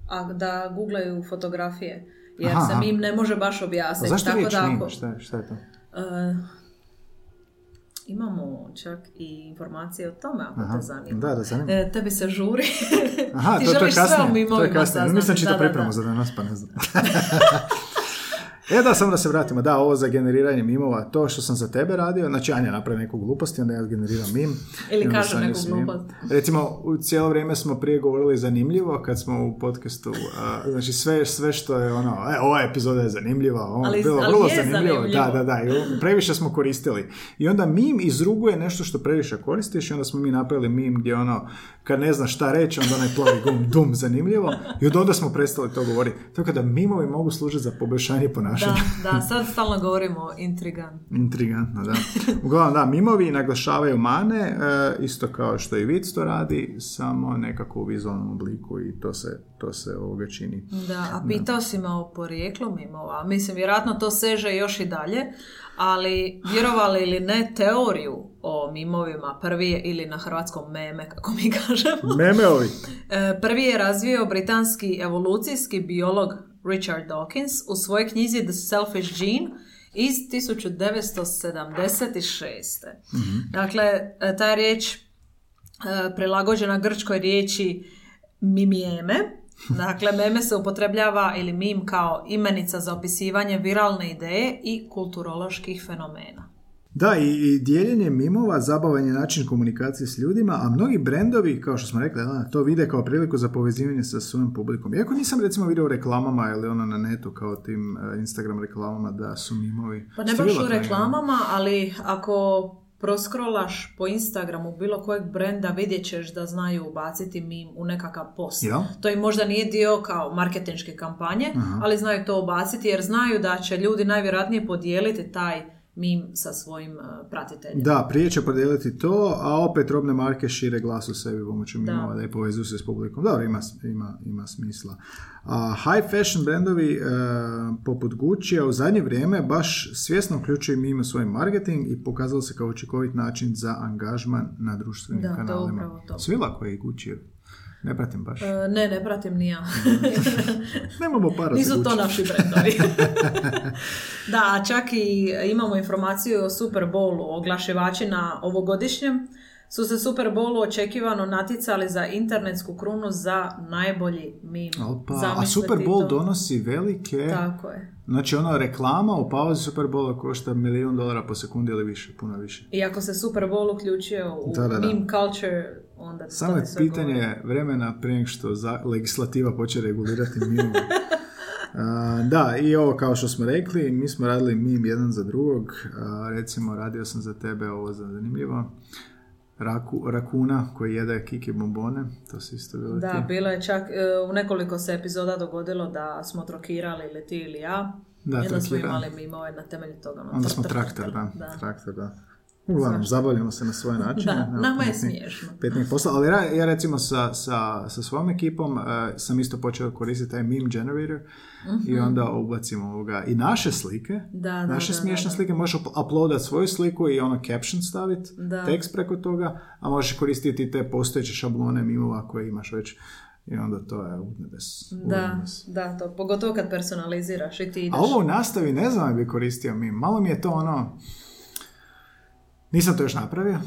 B: a da googlaju fotografije. Jer
A: Aha,
B: se
A: aha.
B: mim ne može baš
A: A
B: objasniti.
A: zašto
B: Tako
A: riječ
B: da
A: mim?
B: ako-
A: Šta, je- šta je to?
B: E, imamo čak i informacije o tome ako
A: Aha,
B: te zanima.
A: Da, da, zanima.
B: E, tebi se žuri.
A: Aha,
B: Ti
A: to, to je kasnije. To je kasnije. Nisam čitao
B: Da, da, da.
A: pripremu za danas, pa ne znam. E da, samo da se vratimo. Da, ovo za generiranje mimova, to što sam za tebe radio, znači Anja napravi neku glupost i onda ja generiram mim.
B: Ili
A: I onda
B: kaže
A: se Anja
B: neku glupost.
A: Recimo, u cijelo vrijeme smo prije govorili zanimljivo kad smo u podcastu, a, znači sve, sve što je ono, e, ova epizoda je zanimljiva, je
B: Ali-
A: bilo
B: ali
A: vrlo
B: je
A: zanimljivo.
B: zanimljivo.
A: Da, da, da, i previše smo koristili. I onda mim izruguje nešto što previše koristiš i onda smo mi napravili mim gdje ono, kad ne znaš šta reći, onda onaj plavi gum, dum, zanimljivo. I od onda smo prestali to govoriti. Tako da mimovi mogu služiti za poboljšanje ponašanja.
B: Da, da, sad stalno govorimo intrigan.
A: Intrigantno, da. Uglavnom, da, mimovi naglašavaju mane, e, isto kao što i vic to radi, samo nekako u vizualnom obliku i to se, to se ovoga čini.
B: Da, a pitao si me o porijeklu mimova. Mislim, vjerojatno to seže još i dalje, ali vjerovali ili ne teoriju o mimovima, prvi je ili na hrvatskom meme, kako mi kažemo.
A: Memeovi.
B: E, Prvi je razvio britanski evolucijski biolog Richard Dawkins u svojoj knjizi The Selfish Gene iz 1976. Dakle, e, ta je riječ e, prilagođena grčkoj riječi mimijeme. Dakle, meme se upotrebljava ili mim kao imenica za opisivanje viralne ideje i kulturoloških fenomena.
A: Da, i, i dijeljenje mimova, zabavan je način komunikacije s ljudima, a mnogi brendovi, kao što smo rekli, da, to vide kao priliku za povezivanje sa svojim publikom. Iako nisam recimo vidio u reklamama ili ono na netu kao tim e, Instagram reklamama da su mimovi.
B: Pa ne baš u reklamama, ali ako proskrolaš po Instagramu bilo kojeg brenda vidjet ćeš da znaju ubaciti mim u nekakav post.
A: Jel?
B: To im možda nije dio kao marketinške kampanje, ali znaju to ubaciti jer znaju da će ljudi najvjerojatnije podijeliti taj mim sa svojim uh, pratiteljima.
A: Da, prije će podijeliti to, a opet robne marke šire glas u sebi pomoću
B: Da.
A: mimova da je povezuju se s publikom. Da, ima, ima, ima smisla. A high fashion brendovi e, poput Gucci u zadnje vrijeme baš svjesno uključuju mime u svoj marketing i pokazalo se kao učinkovit način za angažman na društvenim
B: Da, to je
A: kanalima.
B: upravo to.
A: Svila koji je Gucci, ne pratim baš.
B: Uh, ne, ne pratim ni ja.
A: Nemamo para
B: Nisu to naši brendovi. da, čak i imamo informaciju o Super Bowlu. Oglašivači na ovogodišnjem su se Super Bowlu očekivano naticali za internetsku krunu za najbolji mim.
A: Opa, a Super Bowl
B: to.
A: donosi velike...
B: Tako je.
A: Znači ono reklama u pauzi Super Bowla košta milijun dolara po sekundi ili više, puno više.
B: I ako se Super Bowl uključio u
A: Da, da, da.
B: meme culture, onda to
A: Samo je pitanje
B: govori.
A: vremena prije što za, legislativa počne regulirati mim. da, i ovo kao što smo rekli, mi smo radili mim jedan za drugog. Recimo, radio sam za tebe, ovo za zanimljivo. Raku, rakuna koji jede kiki bombone, to se isto bilo
B: Da,
A: ti.
B: bilo je čak, e, u nekoliko se epizoda dogodilo da smo trokirali ili ti ili ja.
A: Da,
B: I onda smo imali mimove na temelju toga. ono,
A: Onda smo
B: tr-
A: traktor,
B: tr-
A: da. Traktor, da. Uglavnom, zabavljamo se na svoje načine.
B: Da,
A: Nema
B: nama je smiješno.
A: pametnih posla, ali ra- ja recimo sa, sa, sa svojom ekipom eh, sam isto počeo koristiti taj meme generator i onda ubacimo ovoga i naše slike,
B: Mhm. Da, da,
A: naše
B: da,
A: smiješne
B: da, da.
A: slike, možeš up- uploadat svoju sliku i ono caption staviti, tekst preko toga, a možeš koristiti te postojeće šablone mimova koje imaš već i onda to je udnebes.
B: Da, da, to, pogotovo kad personaliziraš i ti ideš.
A: A ovo u nastavi ne znam da bi koristio mim. Malo mi je to ono... Nisam to još napravio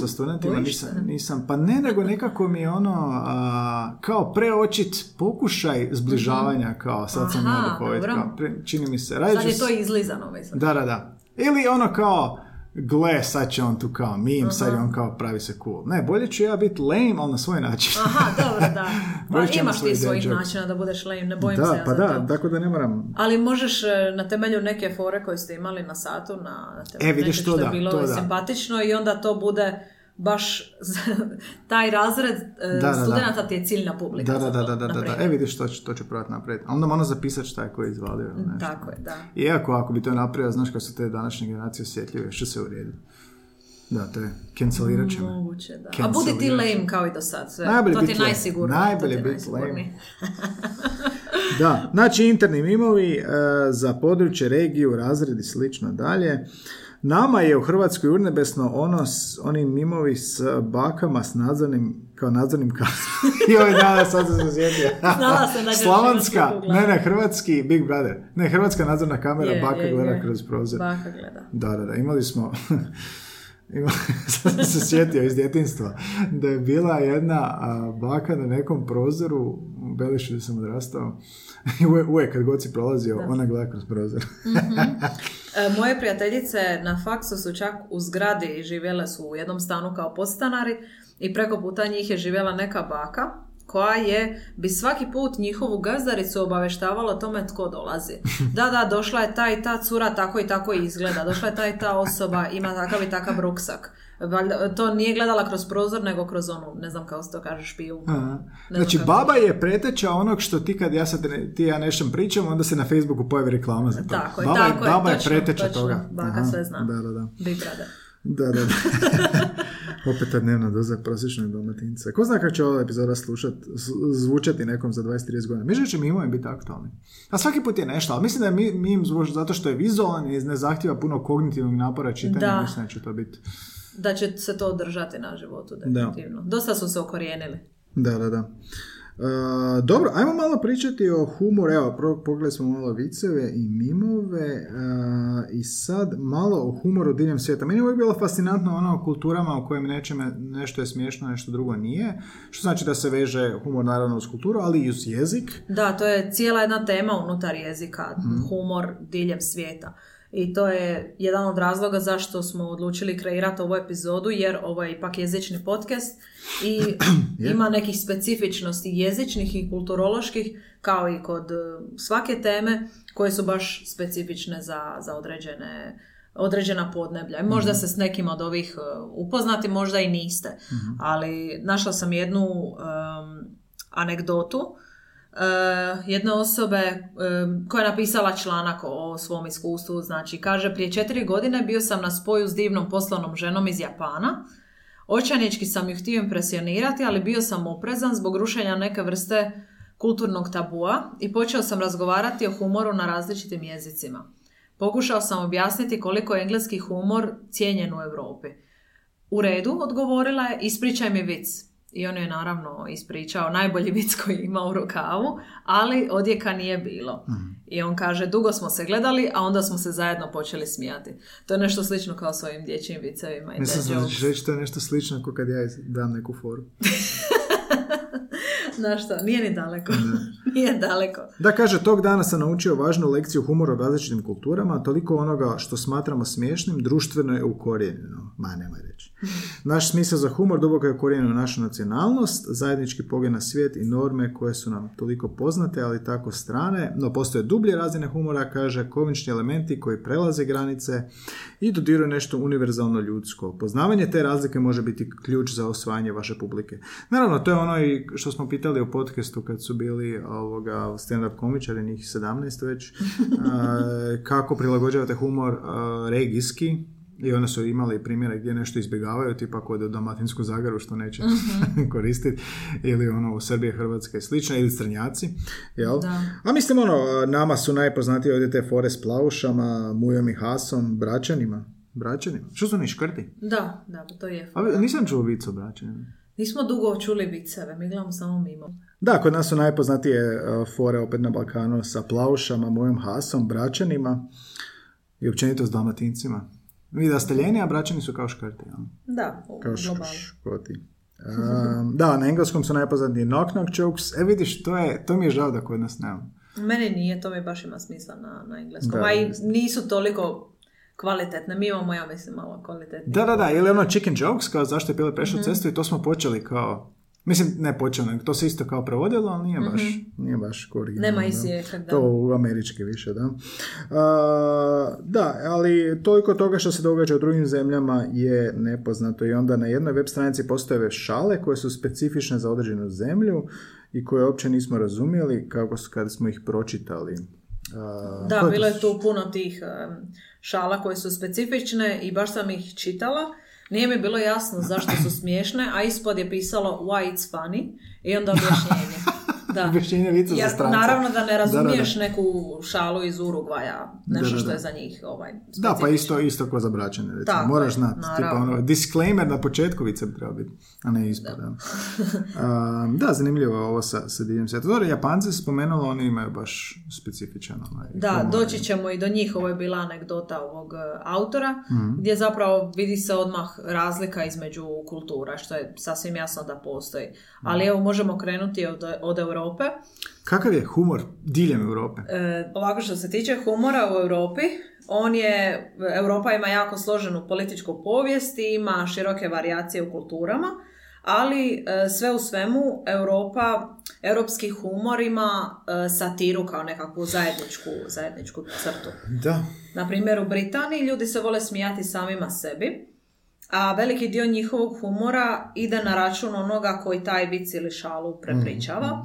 A: sa studentima, nisam, nisam, pa ne nego nekako mi je ono a, kao preočit pokušaj zbližavanja kao sad sam
B: Aha,
A: ja duhovit,
B: dobro.
A: kao, pre- čini mi se.
B: Sad je to izlizano, mislim.
A: Da, da, da. Ili ono kao, gle, sad će on tu kao meme, sad je on kao pravi se cool. Ne, bolje ću ja biti lame, ali na svoj način.
B: Aha, dobro, da. Pa imaš
A: svoj
B: ti svojih
A: jokes.
B: načina da budeš lame, ne bojim se
A: da,
B: ja
A: pa
B: za
A: da,
B: to.
A: tako da ne moram...
B: Ali možeš e, na temelju neke fore koje ste imali na satu, na, temelju
A: E, vidiš,
B: što je
A: da,
B: bilo
A: to da.
B: simpatično i onda to bude baš taj razred
A: Da,
B: studenata ti je ciljna publika.
A: Da, da, da, da, da, da. E vidiš, to ću, to ću probati napraviti. A onda moram zapisat šta je ko je izvalio. nešto.
B: Tako je, da.
A: Iako ako bi to napravio, znaš kako su te današnje generacije osjetljive, što se uredi. Da, to je, cancelirat će me.
B: Moguće, da. A
A: Cancelirat
B: budi ti
A: će.
B: lame kao i do sad. Sve.
A: Najbolje
B: to ti je najsigurnije.
A: Najbolje
B: to ti je
A: bit lame. Da, znači interni mimovi e, za područje, regiju, razred i slično dalje. Nama je u Hrvatskoj urnebesno ono s, oni mimovi s bakama s nadzornim, kao nadzornim kazama. I ovaj dana sad sam se sjetio.
B: Znala sam da glavi.
A: ne, ne, hrvatski Big Brother. Ne, hrvatska nadzorna kamera,
B: Je,
A: baka
B: je,
A: gleda
B: je.
A: kroz prozor.
B: Baka gleda.
A: Da, da, da, imali smo Ima, sad sam se sjetio iz djetinstva da je bila jedna a, baka na nekom prozoru u Belišu gdje sam odrastao i uvijek, kad god si prolazio ona gleda kroz prozor.
B: E, Moje prijateljice na faksu su čak u zgradi i živjele su u jednom stanu kao podstanari i preko puta njih je živjela neka baka koja je bi svaki put njihovu gazdaricu obaveštavala o tome tko dolazi. Da, da, došla je ta i ta cura, tako i tako izgleda. Došla je ta i ta osoba, ima takav i takav ruksak. Valjda, to nije gledala kroz prozor, nego kroz onu, ne znam kako se to kaže, špiju.
A: Znači, baba je preteča onog što ti kad ja sad ne- ti ja nešto pričam, onda se na Facebooku pojavi reklama za to.
B: Tako je,
A: baba
B: tako je,
A: baba
B: točno,
A: je preteča
B: točno.
A: toga.
B: Baka sve zna.
A: Da, da, da.
B: Big Brother.
A: Da, da, da. Opet ta dnevna doza prosječnog dalmatinca. Ko zna kako će ova epizoda slušat, z- zvučati nekom za 20-30 godina. Mislim da će mimovi biti aktualni. A svaki put je nešto, ali mislim da je mi- mim zvuč zato što je vizualan i ne zahtjeva puno kognitivnog napora čitanja,
B: Da.
A: mislim da će to biti.
B: Da će se to održati na životu, definitivno. Dosta su se okorijenili.
A: Da, da, da. E, dobro, ajmo malo pričati o humoru. Evo, prvo pogledali smo malo viceve i mimove e, i sad malo o humoru diljem svijeta. Meni je uvijek bilo fascinantno ono o kulturama u kojem nečeme, nešto je smiješno, nešto drugo nije. Što znači da se veže humor naravno uz kulturu, ali i uz jezik.
B: Da, to je cijela jedna tema unutar jezika, humor diljem svijeta. I to je jedan od razloga zašto smo odlučili kreirati ovu epizodu, jer ovo je ipak jezični podcast i ima nekih specifičnosti jezičnih i kulturoloških, kao i kod e, svake teme, koje su baš specifične za, za određene određena podneblja. I Možda se s nekim od ovih e, upoznati, možda i niste. Ali našla sam jednu em, anegdotu jedne osobe koja je napisala članak o svom iskustvu. Znači, kaže, prije četiri godine bio sam na spoju s divnom poslovnom ženom iz Japana. Očajnički sam ju htio impresionirati, ali bio sam oprezan zbog rušenja neke vrste kulturnog tabua i počeo sam razgovarati o humoru na različitim jezicima. Pokušao sam objasniti koliko je engleski humor cijenjen u Europi. U redu, odgovorila je, ispričaj mi vic. I on je naravno ispričao najbolji vic koji ima u rukavu, ali odjeka nije bilo. I on kaže, dugo smo se gledali, a onda smo se zajedno počeli smijati. To je nešto slično kao s ovim dječjim vicevima i
A: Mislim da ćeš reći to je nešto slično kao kad ja dam neku foru.
B: Znaš šta, nije ni daleko. nije daleko.
A: Da, kaže, tog dana sam naučio važnu lekciju humora u različitim kulturama, toliko onoga što smatramo smiješnim, društveno je ukorijenjeno. Ma, nemoj reći. Naš smisao za humor duboko je ukorijenjen u našu nacionalnost, zajednički pogled na svijet i norme koje su nam toliko poznate, ali tako strane, no postoje dublje razine humora, kaže, komični elementi koji prelaze granice i dodiruju nešto univerzalno ljudsko. Poznavanje te razlike može biti ključ za osvajanje vaše publike. Naravno, to je ono i što smo pitali u podcastu kad su bili ovoga, stand-up komičari, njih 17 već, a, kako prilagođavate humor a, regijski, i one su imali primjere gdje nešto izbjegavaju, tipa kod u Dalmatinsku Zagaru što neće koristiti, ili ono u Srbije, Hrvatske i slično, ili Crnjaci, jel?
B: Da.
A: A mislim ono, nama su najpoznatiji ovdje te fore s Plaušama, Mujom i Hasom, Braćanima. Braćanima? Što su oni škrti?
B: Da, da, to je.
A: A nisam čuo vic o Braćanima.
B: Nismo dugo čuli viceve, mi gledamo samo mimo.
A: Da, kod nas su najpoznatije uh, fore opet na Balkanu sa Plaušama, Mujom Hasom, Braćanima i općenito s Dalmatincima. Vi da ste ljeni, a Braćani su kao škrti. jel?
B: Da,
A: Kao škoti. Um, da, na engleskom su najpoznatiji knock knock jokes. E vidiš, to, je, to mi je žao da kod nas nema.
B: Meni nije, to mi baš ima smisla na, na engleskom.
A: Da,
B: A i nisu toliko kvalitetne. Mi imamo, ja mislim, malo kvalitetnije.
A: Da, da, da, ili ono chicken jokes, kao zašto je
B: Mhm.
A: prešao cestu i to smo počeli kao, mislim, ne počeli, nego to se isto kao provodilo, ali nije baš, nije baš originalno.
B: Mhm. Nema
A: da. To u američki više, da. A, da, ali toliko toga što se događa u drugim zemljama je nepoznato i onda na jednoj web stranici postoje šale koje su specifične za određenu zemlju i koje uopće nismo razumjeli kako su, kada smo ih pročitali. A,
B: Da, bilo je tu puno tih em, šala koje su specifične i baš sam ih čitala. Nije mi bilo jasno zašto su smiješne, a ispod je pisalo why it's funny i onda objašnjenje. Da.
A: objašnjenje vica za
B: Jer
A: strance.
B: naravno da ne razumiješ
A: Da, da,
B: neku šalu iz Urugvaja, nešto
A: Da, da,
B: što je za njih ovaj,
A: Da, pa isto, isto ko za braćanje, recimo.
B: Tako
A: Moraš znati, tipa ono, disclaimer na početku vice bi trebao biti, a ne ispod. Da, Um, da zanimljivo je ovo sa, sa divljim svijetom. Dobro, Japanci si spomenula, oni imaju baš specifičan onaj
B: Da, doći ćemo i do njih, ovo je bila anegdota ovog e, autora,
A: Mhm.
B: gdje zapravo vidi se odmah razlika između kultura, što je sasvim jasno da postoji. Ali
A: Mhm.
B: evo, možemo krenuti od, od Europe.
A: Kakav je humor diljem Europe?
B: E, ovako što se tiče humora u Europi, on je, Europa ima jako složenu političku povijest i ima široke varijacije u kulturama, ali e, sve u svemu Europa, europski humor ima e, satiru kao nekakvu zajedničku, zajedničku crtu.
A: Da.
B: Na primjer, u Britaniji ljudi se vole smijati samima sebi, a veliki dio njihovog humora ide na račun onoga koji taj vic ili šalu prepričava.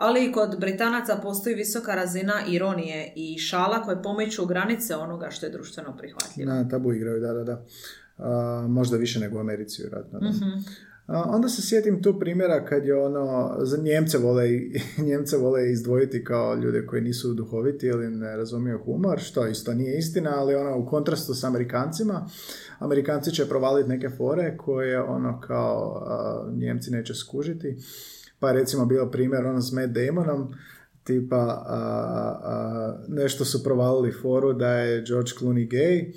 B: Ali i kod Britanaca postoji visoka razina ironije i šala koje pomiču granice onoga što je društveno prihvatljivo.
A: Na tabu igraju, da, da, da. A, možda više nego u Americi, vjerojatno.
B: Mhm.
A: Onda se sjetim tu primjera kad je ono, za Njemce vole, Njemce vole izdvojiti kao ljude koji nisu duhoviti ili ne razumiju humor, što isto nije istina, ali ono u kontrastu s Amerikancima, Amerikanci će provaliti neke fore koje ono kao a, Njemci neće skužiti. Pa je recimo bio primjer ono s Matt Damonom, tipa a, a, nešto su provalili foru da je George Clooney gay,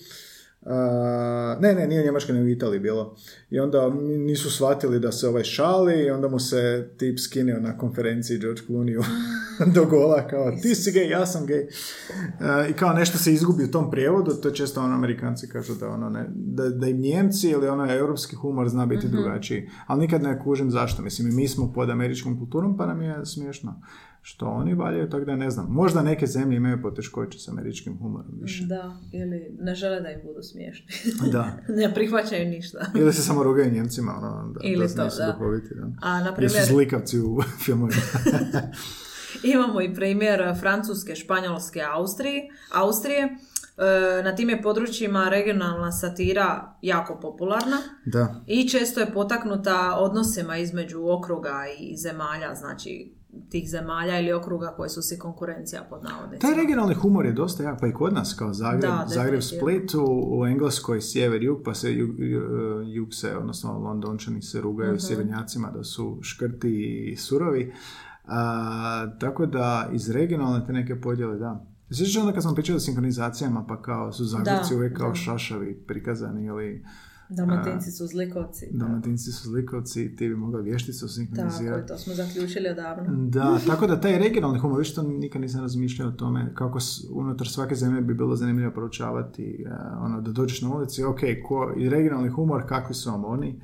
A: ne, ne, nije u Njemačkoj, nego u Italiji bilo. I onda nisu shvatili da se ovaj šali i onda mu se tip skinio na konferenciji George Clooney do gola kao ti si gay, ja sam gay. E, I kao nešto se izgubi u tom prijevodu, to često ono Amerikanci kažu da, ono ne, da, da im Njemci ili ono europski humor zna biti drugačiji. Ali nikad ne kužim zašto. Mislim, i mi smo pod američkom kulturom pa nam je smiješno što oni valjaju, tako da ne znam. Možda neke zemlje imaju poteškoće s američkim humorom više.
B: Da, ili ne žele da im budu smiješni.
A: Da.
B: ne prihvaćaju ništa.
A: Ili se samo rugaju Njemcima, ono, da,
B: Ili
A: da
B: to,
A: nisu
B: da.
A: duhoviti. Da.
B: A, na
A: Jer
B: primjer,
A: su zlikavci u filmovima.
B: Imamo i primjer Francuske, Španjolske, Austrije. Austrije. E, Na tim je područjima regionalna satira jako popularna
A: da.
B: i često je potaknuta odnosima između okruga i zemalja, znači tih zemalja ili okruga koje su si konkurencija pod navodnicima.
A: Taj regionalni humor je dosta jak, pa i kod nas, kao Zagreb,
B: Da,
A: Zagreb. Split, u, u Engleskoj sjever, jug, pa se jug, jug se, odnosno Londončani se rugaju
B: Mhm.
A: sjevernjacima da su škrti i surovi. A, tako da iz regionalne te neke podjele, da. Sjećaš onda kad smo pričali o sinkronizacijama, pa kao su
B: Da,
A: uvijek kao
B: da.
A: šašavi prikazani ili
B: Dalmatinci su zlikovci.
A: Dalmatinci su zlikovci, ti bi mogla vješticu
B: Tako
A: sinkronizirati.
B: je, to smo zaključili odavno.
A: Da, tako da taj regionalni humor, više to nikad nisam razmišljao o tome, kako unutar svake zemlje bi bilo zanimljivo proučavati, e, ono, da dođeš na ulici, ok, ko, i regionalni humor, kakvi su vam oni.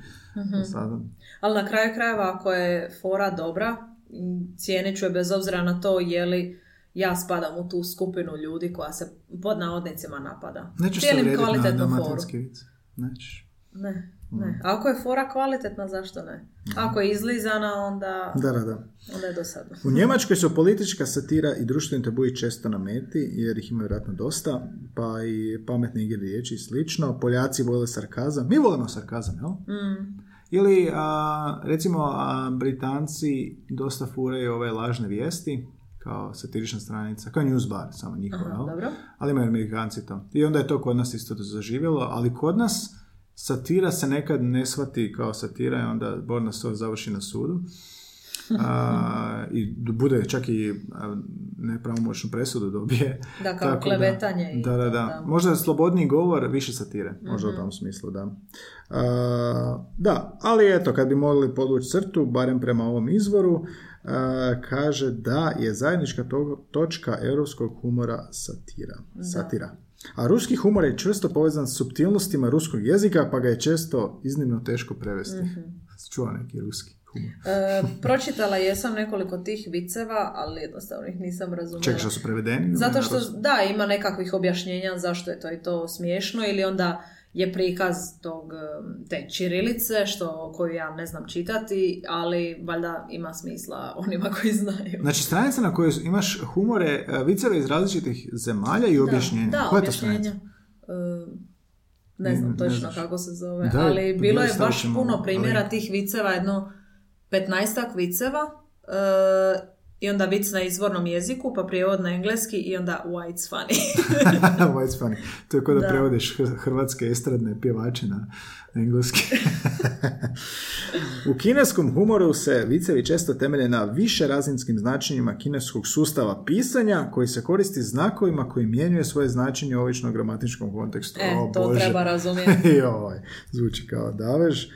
A: Sada,
B: Ali na kraju krajeva, ako je fora dobra, cijenit ću je bez obzira na to je li ja spadam u tu skupinu ljudi koja se pod navodnicima napada.
A: nećeš se uvrijediti na dalmatinski vic. Nećeš.
B: Ne,
A: Mm.
B: ne. Ako je fora kvalitetna, zašto ne? Ako je izlizana, onda,
A: Da, da, da.
B: onda je dosadno.
A: U Njemačkoj su politička satira i društveni tabuji često na meti, jer ih ima vjerojatno dosta, pa i pametne igre riječi i slično. Poljaci vole sarkazam. Mi volimo sarkazam, jel?
B: Mm.
A: Ili, a, recimo, a, Britanci dosta furaju ove lažne vijesti, kao satirična stranica, kao newsbar, samo njihova,
B: Aha,
A: jel?
B: dobro.
A: Ali imaju Amerikanci to. I onda je to kod nas isto zaživjelo, ali kod nas satira se nekad ne shvati kao satira i onda Bor nas to završi na sudu. A, I bude čak i nepravomoćnu presudu dobije.
B: Da, kao
A: Tako
B: klevetanje
A: Da, da, da.
B: da.
A: Možda je slobodniji govor, više satire. Možda
B: Mhm.
A: u tom smislu, da. A, da, ali eto, kad bi mogli podvući crtu, barem prema ovom izvoru, a, kaže da je zajednička to- točka europskog humora satira. Satira. A ruski humor je čvrsto povezan s subtilnostima ruskog jezika, pa ga je često iznimno teško prevesti.
B: Mhm.
A: Čuo neki ruski humor.
B: E, pročitala jesam nekoliko tih viceva, ali jednostavno ih nisam razumjela.
A: Čekaj, što su prevedeni?
B: Zato što, da, ima nekakvih objašnjenja zašto je to i to smiješno ili onda je prikaz tog, te čirilice što, koju ja ne znam čitati, ali valjda ima smisla onima koji znaju.
A: Znači, stranica na kojoj imaš humore, e, viceve iz različitih zemalja i objašnjenja.
B: Da, da
A: Koja je to
B: objašnjenja.
A: stranica?
B: Em, ne
A: Ne-
B: znam
A: ne
B: točno
A: znaš.
B: kako se zove,
A: Daj,
B: ali bilo je baš puno primjera tih viceva, jedno 15 viceva e, i onda vic na izvornom jeziku, pa prijevod na engleski i onda white's funny.
A: White's funny. To je kao da,
B: Da.
A: prevodiš hr- hrvatske estradne pjevače na engleski. U kineskom humoru se vicevi često temelje na više razinskim značenjima kineskog sustava pisanja koji se koristi znakovima koji mijenjuje svoje značenje u obično gramatičkom kontekstu.
B: E,
A: O,
B: to
A: Bože.
B: treba razumjeti.
A: Joj, zvuči kao davež,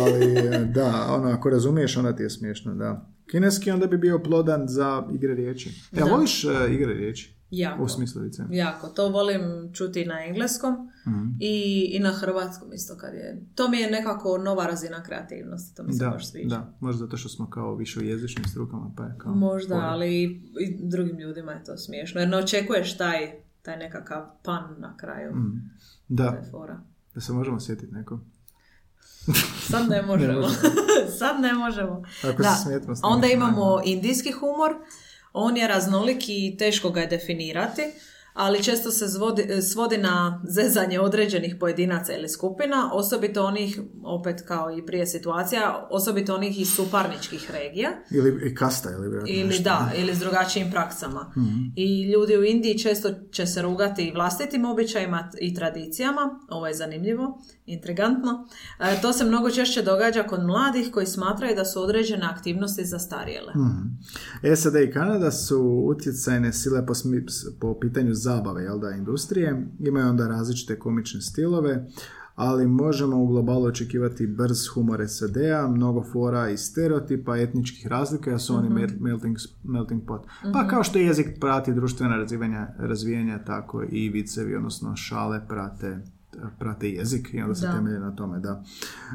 A: ali e, da, ono, ako razumiješ, onda ti je smiješno, da. Kineski onda bi bio plodan za igre riječi. Ja,
B: Da.
A: voliš e, igre riječi?
B: Jako.
A: U smislu vice.
B: Jako, to volim čuti na engleskom
A: Mhm.
B: i, i na hrvatskom isto kad je. To mi je nekako nova razina kreativnosti, to mi se
A: Da,
B: baš sviđa.
A: da, možda zato što smo kao više u jezičnim strukama, pa je kao...
B: Možda, ali i drugim ljudima je to smiješno, jer ne očekuješ taj, taj nekakav pan na kraju.
A: Mm. Da, da se možemo sjetiti neko.
B: Sad ne možemo.
A: možemo.
B: Sad ne možemo.
A: Ako
B: Da.
A: se smijetimo
B: onda imamo indijski humor. On je raznolik i teško ga je definirati, ali često se zvodi- svodi na zezanje određenih pojedinaca ili skupina, osobito onih, opet kao i prije situacija, osobito onih iz suparničkih regija.
A: Ili i kasta, ili
B: Ili
A: nešto.
B: da, ili s drugačijim praksama.
A: Mhm.
B: I ljudi u Indiji često će se rugati i vlastitim običajima i tradicijama. Ovo je zanimljivo, intrigantno. E, to se mnogo češće događa kod mladih koji smatraju da su određene aktivnosti zastarjele.
A: Mhm. SAD i Kanada su utjecajne sile po, po pitanju zabave, jel da, industrije. Imaju onda različite komične stilove, ali možemo u globalu očekivati brz humor SAD-a, mnogo fora i stereotipa, etničkih razlika, jer su oni mel- melting, melting pot. Pa kao što jezik prati društvena razvijanja, razvijanja, tako i vicevi, odnosno šale prate prate jezik i onda se temelje na tome, da.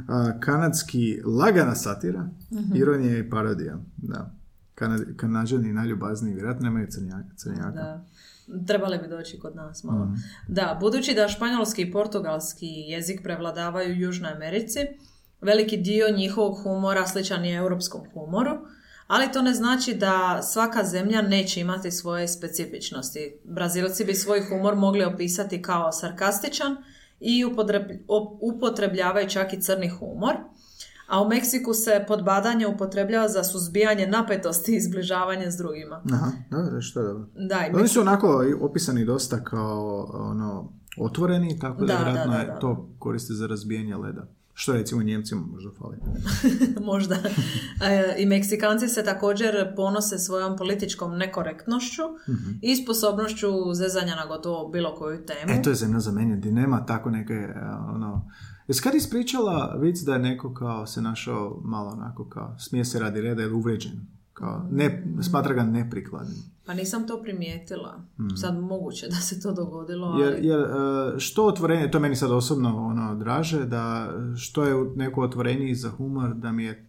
A: A, kanadski lagana satira, ironija i parodija, da. Kana- Kanađani najljubazniji, vjerojatno nemaju crnjaka. crnjaka.
B: Da. Trebali bi doći kod nas malo.
A: Mhm.
B: Da, budući da španjolski i portugalski jezik prevladavaju u Južnoj Americi, veliki dio njihovog humora sličan je europskom humoru, ali to ne znači da svaka zemlja neće imati svoje specifičnosti. Brazilci bi svoj humor mogli opisati kao sarkastičan i upotrebljavaju čak i crni humor, a u Meksiku se podbadanje upotrebljava za suzbijanje napetosti i zbližavanje s drugima.
A: Aha, dobro, što je dobro.
B: Da, i
A: Oni su onako opisani dosta kao ono, otvoreni, tako da,
B: Da, da,
A: vjerojatno
B: da,
A: je
B: da.
A: to koriste za razbijanje leda. Što recimo Njemcima možda fali.
B: Možda. E, I Meksikanci se također ponose svojom političkom nekorektnošću i sposobnošću zezanja na gotovo bilo koju temu.
A: E, to je zemlja za mene, gdje nema tako neke, e, ono... Jesi kad ispričala vic da je neko kao se našao malo onako kao smije se radi reda ili uvrijeđen? Kao, ne, smatra ga neprikladnim.
B: Pa nisam to primijetila. Sad moguće da se to dogodilo,
A: Jer,
B: ali...
A: jer e, što otvorenje, to meni sad osobno ono draže, da što je neko otvoreniji za humor, da mi je,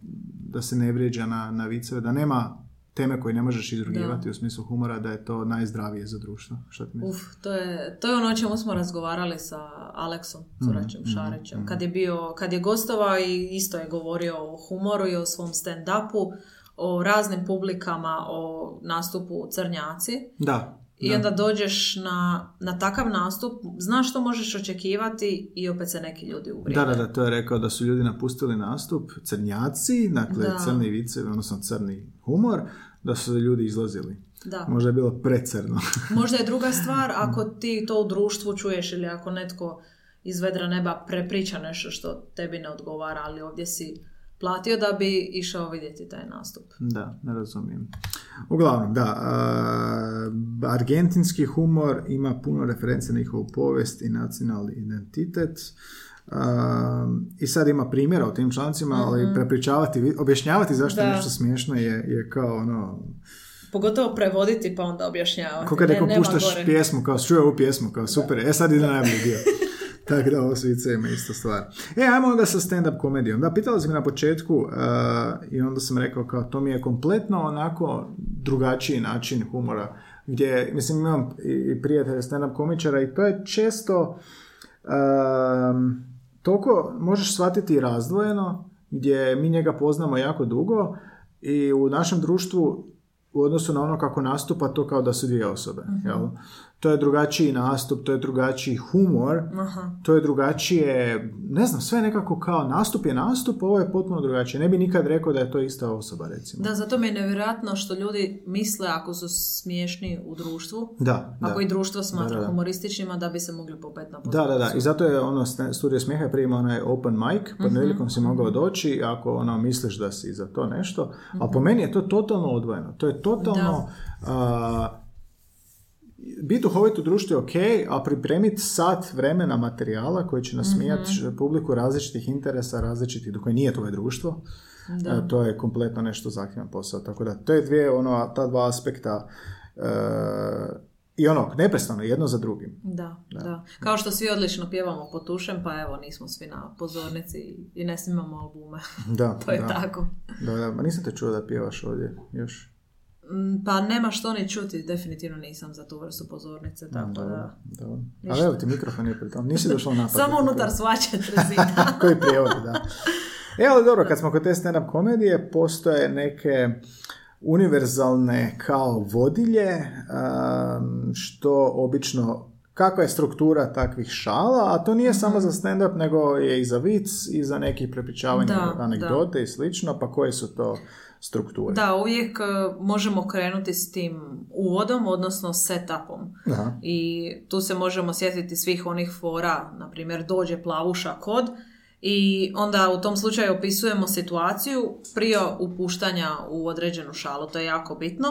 A: da se ne vrijeđa na, na viceve, da nema teme koje ne možeš izrugivati u smislu humora, da je to najzdravije za društvo. Što ti?
B: Uf, to je, to je ono o čemu smo razgovarali sa Aleksom Curačem Šarićem. Kad je bio, kad je gostovao i isto je govorio o humoru i o svom stand-upu, o raznim publikama, o nastupu Crnjaci.
A: Da.
B: I
A: da.
B: onda dođeš na, na takav nastup, znaš što možeš očekivati i opet se neki ljudi uvrijede.
A: Da, da, da, to je rekao da su ljudi napustili nastup, crnjaci, dakle
B: Da.
A: crni vicevi, odnosno crni humor, da su ljudi izlazili.
B: Da.
A: Možda je bilo precrno.
B: Možda je druga stvar ako ti to u društvu čuješ ili ako netko iz vedra neba prepriča nešto što tebi ne odgovara, ali ovdje si platio da bi išao vidjeti taj nastup.
A: Da, ne razumijem. Uglavnom, da, a, argentinski humor ima puno reference na njihovu povijest i nacionalni identitet. A, I sad ima primjera u tim člancima, ali prepričavati, objašnjavati zašto je
B: Da.
A: nešto smiješno je, je kao ono,
B: Pogotovo prevoditi pa onda objašnjavati.
A: Ko kad
B: Ne,
A: puštaš
B: gore.
A: pjesmu, kao čuje ovu pjesmu, kao super, e sad ide najbolji dio. Tako da ovo svice ima isto stvar. E, ajmo onda sa stand-up komedijom. Da, pitala si me na početku uh, i onda sam rekao kao to mi je kompletno onako drugačiji način humora. Gdje, mislim, imam i i prijatelja stand-up komičara i to je često um, toliko možeš shvatiti razdvojeno gdje mi njega poznamo jako dugo i u našem društvu u odnosu na ono kako nastupa to kao da su dvije osobe. Jel? To je drugačiji nastup, to je drugačiji humor,
B: Aha.
A: to je drugačije, ne znam, sve nekako kao nastup je nastup, ovo je potpuno drugačije. Ne bi nikad rekao da je to ista osoba, recimo.
B: Da, zato mi je nevjerojatno što ljudi misle ako su smiješni u društvu,
A: Da, da.
B: ako i društvo smatra
A: Da, da, da.
B: humorističnima, da bi se mogli popet na
A: Da, da, da. I zato je ono st- studio smijeha je prije imao onaj open mic, pod nevjelikom si mogao doći ako ono misliš da si za to nešto. A po meni je to totalno odvojeno. To je totalno... a, biti duhovit u društvu je ok, a pripremiti sat vremena materijala koji će nasmijati publiku različitih interesa, različitih, do koje nije tvoje društvo, e, to je kompletno nešto zahtjevan posao. Tako da, to je dvije, ono, ta dva aspekta e, i ono, neprestano, jedno za drugim.
B: Da, da, Kao što svi odlično pjevamo po tušem, pa evo, nismo svi na pozornici i ne snimamo albume.
A: Da,
B: to je
A: da.
B: tako.
A: Da, da, ma nisam te čuo da pjevaš ovdje još.
B: Mm, Pa nema što ni čuti, definitivno nisam za tu vrstu pozornice, tako
A: Dobro,
B: da...
A: dobro. Ali evo ti mikrofon je pri tom. Nisi došla na napad.
B: Samo unutar sva četiri zida.
A: Koji prijevod, da. E, ali dobro, kad smo kod te stand-up komedije, postoje neke univerzalne kao vodilje, um, što obično kakva je struktura takvih šala, a to nije samo za stand-up, nego je i za vic, i za neki prepričavanje
B: Da,
A: anegdote i slično, pa koje su to strukture?
B: Da, uvijek e, možemo krenuti s tim uvodom, odnosno setupom.
A: Aha.
B: I tu se možemo sjetiti svih onih fora, na primjer dođe plavuša kod i onda u tom slučaju opisujemo situaciju prije upuštanja u određenu šalu, to je jako bitno,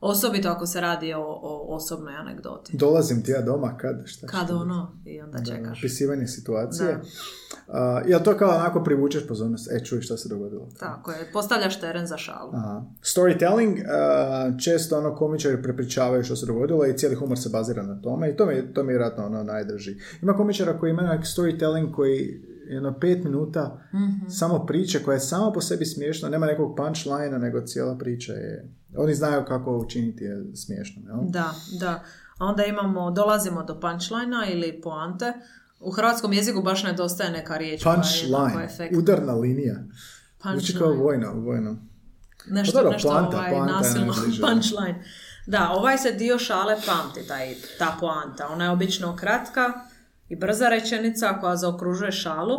B: osobito ako se radi o, o osobnoj anegdoti.
A: Dolazim ti ja doma, kad, šta?
B: Kad ono i onda
A: Da,
B: čekaš.
A: opisivanje situacije.
B: Da.
A: A, jel to kao onako privučeš pozornost? E, čuj šta se dogodilo.
B: Tako je, postavljaš teren za šalu.
A: Aha. Storytelling, a, često ono komičari prepričavaju što se dogodilo i cijeli humor se bazira na tome i to mi, to mi je vjerojatno ono najdrži. Ima komičara koji imaju neki storytelling koji jedno pet minuta samo priče koja je sama po sebi smiješna, nema nekog punchline nego cijela priča je... Oni znaju kako učiniti je smiješno. Jel?
B: Da, da. A onda imamo, dolazimo do punchline ili poante. U hrvatskom jeziku baš nedostaje neka riječ je
A: Punchline,
B: efektna.
A: udarna linija. Zvuči kao vojno, vojno.
B: Nešto,
A: Pa dobro,
B: nešto
A: poanta,
B: ovaj,
A: poanta je
B: nasilno punchline. Da, ovaj se dio šale pamti, taj, ta poanta. Ona je obično kratka i brza rečenica koja zaokružuje šalu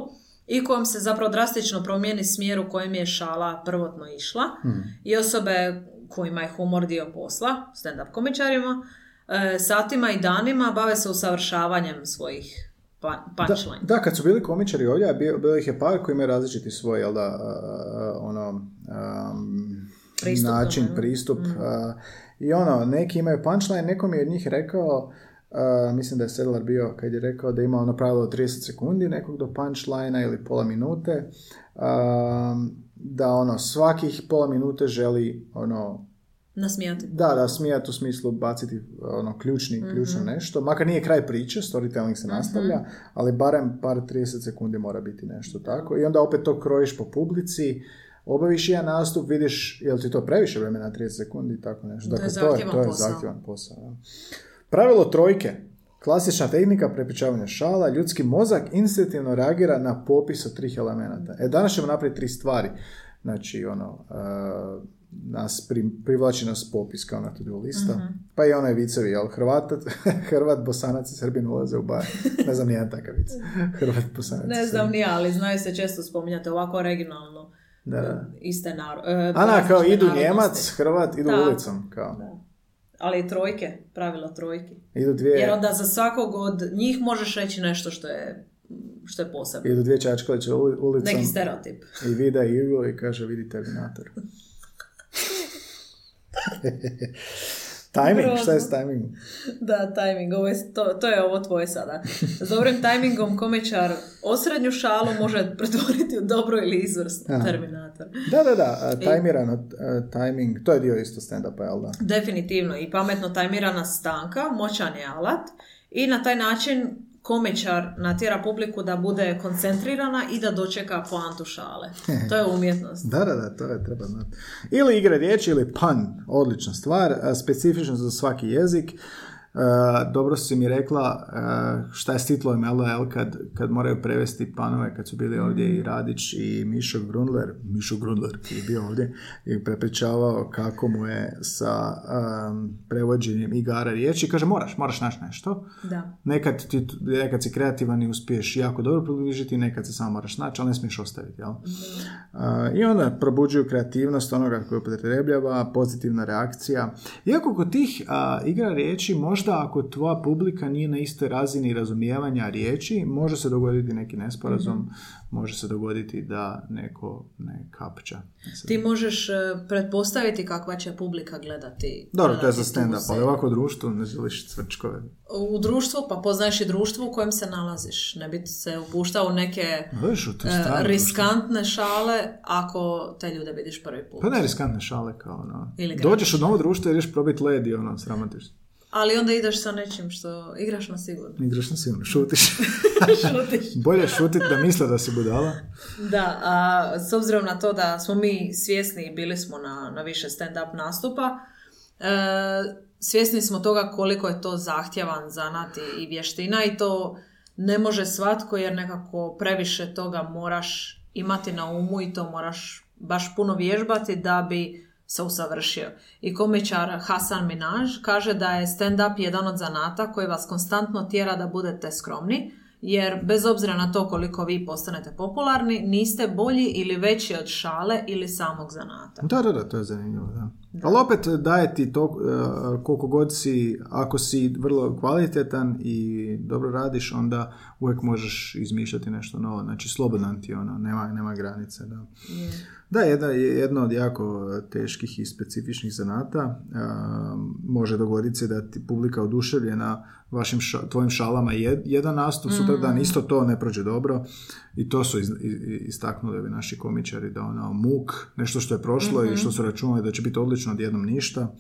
B: i kojom se zapravo drastično promijeni smjer u kojem je šala prvotno išla.
A: Hmm.
B: I osobe kojima je humor dio posla, stand-up komičarima, e, satima i danima bave se usavršavanjem svojih pa-
A: Da,
B: punchline.
A: da, kad su bili komičari ovdje, a bio, bilo ih je par koji imaju različiti svoj, jel da, a, ono, um,
B: Pristup
A: način,
B: tome,
A: pristup. a, I ono, neki imaju punchline, neko mi je od njih rekao, a, mislim da je Sedlar bio kad je rekao da ima ono pravilo od 30 sekundi nekog do punchline ili pola minute, a, da ono, svakih pola minute želi ono,
B: Nasmijati.
A: da, da, smijati u smislu baciti ono ključni, ključno nešto. Makar nije kraj priče, storytelling se nastavlja, ali barem par 30 sekundi mora biti nešto tako. I onda opet to krojiš po publici, obaviš jedan nastup, vidiš jel ti to previše vremena 30 sekundi i tako nešto.
B: To je
A: Dakle,
B: zahtjevan
A: to je
B: posao.
A: zahtjevan posao. da. Pravilo trojke. Klasična tehnika prepričavanja šala, ljudski mozak instinktivno reagira na popis od trih elemenata. E, danas ćemo napraviti tri stvari. Znači, ono, uh, nas pri, privlači nas popis kao na to lista.
B: Mhm.
A: Pa i onaj vicevi, jel? Hrvat, Hrvat, Bosanac i Srbin ulaze u bar. Ne znam nijedan takav vic. Hrvat, Bosanac
B: Ne znam ni ali znaju se često spominjati ovako originalno.
A: Da, da.
B: Iste naro... e,
A: Ana, kao idu
B: narodnosti.
A: Njemac, Hrvat, idu
B: Da.
A: ulicom. Kao.
B: Da. Ali i trojke, pravilo trojki.
A: Idu dvije,
B: Jer onda za svakog od njih možeš reći nešto što je, što je posebno.
A: idu dvije čačkaliće uli- ulicom.
B: Neki stereotip.
A: I vida iglu i kaže vidi Terminator. Timing, šta je s timingom?
B: Da, tajming, ovo je, to, to je ovo tvoje sada. S dobrim tajmingom komičar osrednju šalu može pretvoriti u dobro ili izvrsno
A: Aha.
B: Terminator.
A: Da, da, da, tajmirano, a, timing, to je dio isto stand-upa, jel da?
B: Definitivno i pametno tajmirana stanka, moćan je alat i na taj način komičar natjera publiku da bude koncentrirana i da dočeka poantu šale. To je umjetnost.
A: Da, da, da, to je treba znati. Ili igre riječi ili pun, odlična stvar, specifično za svaki jezik. Dobro si mi rekla uh, šta je s titlom LOL kad, kad moraju prevesti panove, kad su bili ovdje i Radić i Mišo Grundler, Mišo Grundler je bio ovdje i prepričavao kako mu je sa um, prevođenjem igara riječi. Kaže, moraš, moraš naći nešto.
B: Da.
A: Nekad, ti, nekad si kreativan i uspiješ jako dobro približiti, nekad se samo moraš naći, ali ne smiješ ostaviti. Jel? I onda probuđuju kreativnost onoga koji upotrebljava, pozitivna reakcija. Iako kod tih igra riječi, možda ako tvoja publika nije na istoj razini razumijevanja riječi, može se dogoditi neki nesporazum, mhm. može se dogoditi da neko ne kapča.
B: Ti možeš e, pretpostaviti kakva će publika gledati.
A: Dobro, to je za stand-up, ali ovako u društvu ne želiš cvrčkove.
B: U društvu, pa poznaješ i društvo u kojem se nalaziš. Ne bi se upuštao u neke e, riskantne šale ako te ljude vidiš prvi put.
A: Pa ne riskantne šale kao ono. Dođeš u novo društvo i ideš probiti led i ono, sramotiš
B: ali onda ideš sa nečim što igraš na sigurno.
A: Igraš na sigurno, šutiš. šutiš. Bolje šutiti da misle da si budala.
B: Da, a s obzirom na to da smo mi svjesni i bili smo na, na više stand-up nastupa, e, svjesni smo toga koliko je to zahtjevan zanat i vještina i to ne može svatko jer nekako previše toga moraš imati na umu i to moraš baš puno vježbati da bi se usavršio. I komičar Hasan Minaj kaže da je stand-up jedan od zanata koji vas konstantno tjera da budete skromni, jer bez obzira na to koliko vi postanete popularni, niste bolji ili veći od šale ili samog zanata.
A: Da, da, da, to je zanimljivo, da. Ali opet daje ti to uh, koliko god si, ako si vrlo kvalitetan i dobro radiš, onda uvijek možeš izmišljati nešto novo. Znači, slobodan ti ono, nema, nema granice. Da. Da, jedna, jedno od jako teških i specifičnih zanata. može dogoditi se da ti publika oduševljena vašim tvojim šalama jedan nastup, mm. sutra dan isto to ne prođe dobro i to su istaknuli ovi naši komičari da ono muk, nešto što je prošlo i mhm. što su računali da će biti odlično odjednom ništa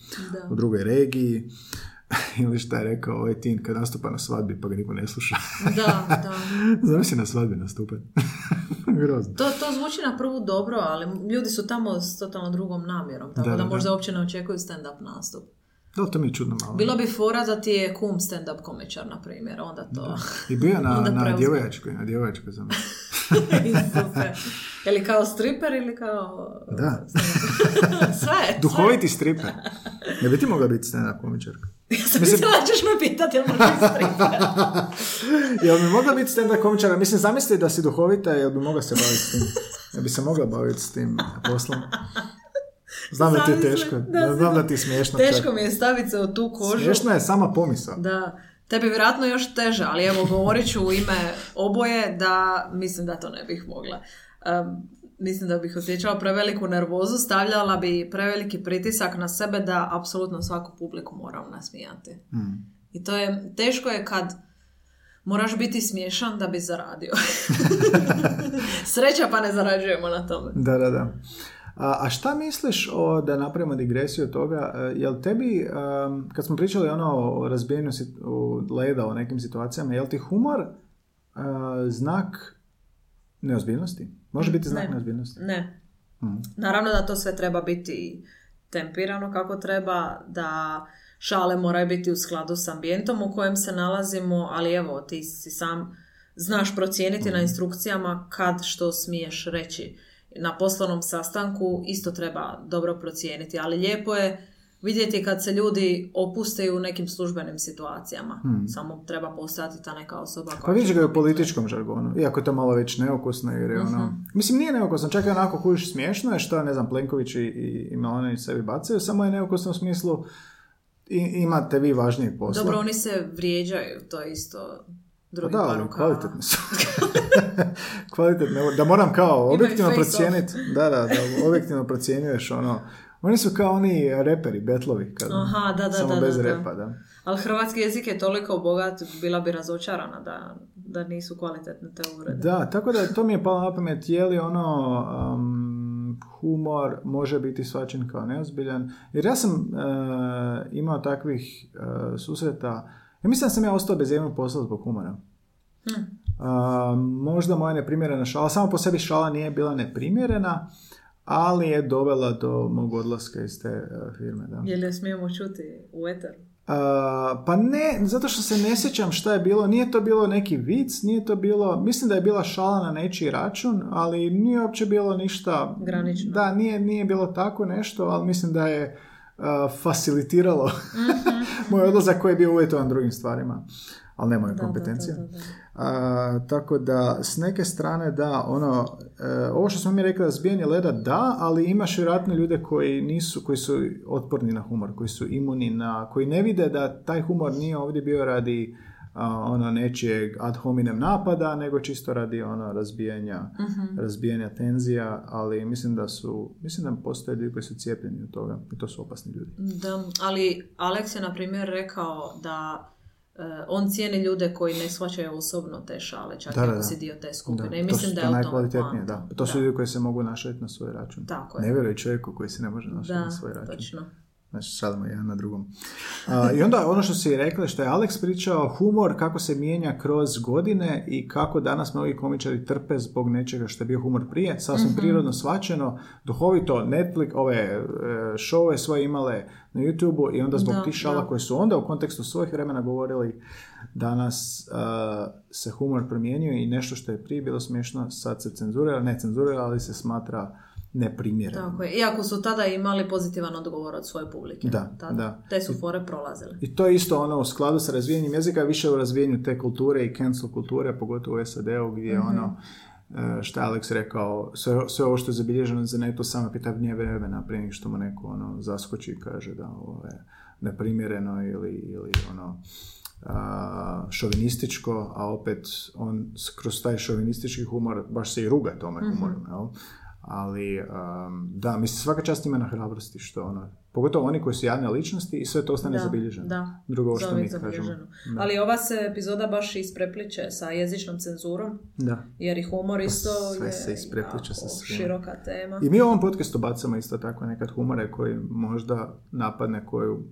A: u drugoj regiji ili šta je rekao ovaj tin kad nastupa na svadbi pa ga niko ne sluša.
B: Da, da.
A: Zamisli na svadbi nastupati. Grozno.
B: To, to zvuči na prvu dobro, ali ljudi su tamo s totalno drugom namjerom, tako da, da, možda uopće ne očekuju stand-up nastup.
A: Da, to mi je čudno malo.
B: Bilo bi fora da ti je kum stand-up komičar, na primjer, onda to...
A: I bio na, na djevojačkoj, na djevojačkoj za
B: Je kao striper ili kao...
A: Da.
B: sve.
A: Duhoviti striper. Ne bi ti mogla biti stand-up komičarka?
B: Ja sam Mislim... mislila da ćeš me pitati, jel
A: jel bi mogla biti stand-up komičarka? Mislim, zamisli da si duhovita, jel bi mogla se baviti s tim? Ja bi se mogla baviti s tim poslom. Znam da ti je teško. Da, znam da ti je smiješno.
B: Teško mi je staviti se u tu kožu.
A: Smiješno je sama pomisao.
B: Da. Tebi vjerojatno još teže, ali evo govorit ću u ime oboje da mislim da to ne bih mogla. Um, mislim da bih osjećala preveliku nervozu, stavljala bi preveliki pritisak na sebe da apsolutno svaku publiku moram nasmijati. Hmm. I to je, teško je kad moraš biti smiješan da bi zaradio. Sreća pa ne zarađujemo na tome.
A: Da, da, da. A, a šta misliš o, da napravimo digresiju od toga, e, jel tebi, kad smo pričali ono o razbijenju leda o nekim situacijama, jel ti humor e, znak neozbiljnosti? Može biti znak
B: ne.
A: neozbiljnosti?
B: Ne. Hmm. Naravno da to sve treba biti tempirano kako treba, da šale moraju biti u skladu s ambijentom u kojem se nalazimo, ali evo, ti si sam znaš procijeniti na hmm. instrukcijama kad što smiješ reći na poslovnom sastanku isto treba dobro procijeniti, ali lijepo je vidjeti kad se ljudi opuste u nekim službenim situacijama. Hmm. Samo treba postati ta neka osoba.
A: Pa vidiš ga u političkom žargonu, iako je to malo već neokusno jer je ono... Mhm. Mislim, nije neokusno, čak je onako kužiš smiješno je što, ne znam, Plenković i, i Milanović sebi bacaju, samo je neokusno u smislu i, imate vi važniji posla.
B: Dobro, oni se vrijeđaju, to je isto drugi
A: da, ali kvalitetno su. kvalitetno, da moram kao objektivno procijeniti, da, da, da, objektivno procjenjuješ ono, oni su kao oni reperi, betlovi, kad,
B: Aha, da, da,
A: samo
B: da,
A: bez
B: da,
A: repa, da.
B: Ali hrvatski jezik je toliko bogat, bila bi razočarana da, da nisu kvalitetne te uvrede.
A: Da, tako da to mi je palo na pamet, je li ono um, humor može biti svačen kao neozbiljan, jer ja sam uh, imao takvih uh, susreta ja mislim da sam ja ostao bez jednog posla zbog humora. Hm. možda moja neprimjerena šala, samo po sebi šala nije bila neprimjerena, ali je dovela do mog odlaska iz te uh, firme. Da.
B: Je li smijemo čuti u eteru?
A: A, pa ne, zato što se ne sjećam šta je bilo, nije to bilo neki vic, nije to bilo, mislim da je bila šala na nečiji račun, ali nije uopće bilo ništa...
B: Granično.
A: Da, nije, nije bilo tako nešto, ali mislim da je a, facilitiralo moj odlazak koji je bio uvjetovan drugim stvarima, ali ne moje kompetencije.
B: da, da, da, da.
A: A, tako da, s neke strane da, ono, e, ovo što smo mi rekli, razbijanje leda da, ali imaš vjerojatno ljude koji nisu, koji su otporni na humor, koji su imuni na, koji ne vide da taj humor nije ovdje bio radi a, ono nečijeg ad hominem napada, nego čisto radi ono razbijanja, razbijanja tenzija, ali mislim da su, mislim da postoje ljudi koji su cijepljeni od toga i to su opasni ljudi.
B: Da, ali Alex je na primjer rekao da on cijeni ljude koji ne shvaćaju osobno te šale, čak
A: Da,
B: i
A: da,
B: ako
A: da.
B: si dio te skupine.
A: Da,
B: I
A: to
B: mislim
A: su
B: da
A: to
B: je tome
A: najkvalitetnije, da. To su ljudi koji se mogu našati na svoj račun.
B: Tako je.
A: Ne vjeruj čovjeku koji se ne može našati
B: Da,
A: na svoj račun.
B: točno.
A: Znači, šalimo jedan na drugom. A, I onda ono što si rekla, što je Alex pričao, humor kako se mijenja kroz godine i kako danas mnogi komičari trpe zbog nečega što je bio humor prije, sasvim
B: Mhm.
A: prirodno svačeno, duhovito, Netflix, ove e, šove svoje imale na YouTube-u i onda zbog
B: Da,
A: tih šala
B: da.
A: koje su onda u kontekstu svojih vremena govorili, danas a, se humor promijenio i nešto što je prije bilo smiješno, sad se cenzurira, ne cenzurira, ali se smatra neprimjereno.
B: Tako je. Iako su tada imali pozitivan odgovor od svoje publike.
A: Da,
B: tada.
A: da.
B: Te su fore prolazile.
A: I to je isto ono u skladu sa razvijanjem jezika, više u razvijanju te kulture i cancel kulture, pogotovo u SAD-u gdje je ono, e, što je Alex rekao, sve, sve ovo što je zabilježeno za neto samo pitanje vremena prije nego što mu neko ono, zaskoči i kaže da ovo je neprimjereno ili, ili ono, a, šovinističko, a opet on kroz taj šovinistički humor baš se i ruga tome humoru, jel? Ali, um, da, mislim, svaka čast ima na hrabrosti, što ono, pogotovo oni koji su javne ličnosti i sve to ostane
B: Da,
A: zabilježeno.
B: da.
A: Drugo što mi kažemo.
B: zabilježeno. Ali ova se epizoda baš isprepliče sa jezičnom cenzurom,
A: Da.
B: jer i humor isto
A: sve
B: je
A: se isprepliče sa svim.
B: široka tema.
A: I mi u ovom podcastu bacamo isto tako nekad humore koji možda napadne koju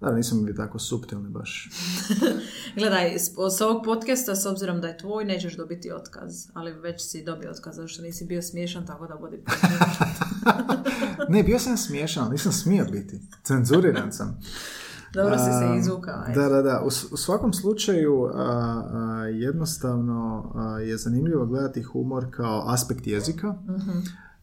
A: da, nismo bili tako suptilni baš.
B: Gledaj, s, ovog podcasta, s obzirom da je tvoj, nećeš dobiti otkaz, ali već si dobio otkaz, zato što nisi bio smiješan, tako da budi
A: Ne, bio sam smiješan, ali nisam smio biti. Cenzuriran sam.
B: Dobro si se izvukao.
A: Da, da, da. U, u svakom slučaju a, a, jednostavno a, je zanimljivo gledati humor kao aspekt jezika,
B: Mhm.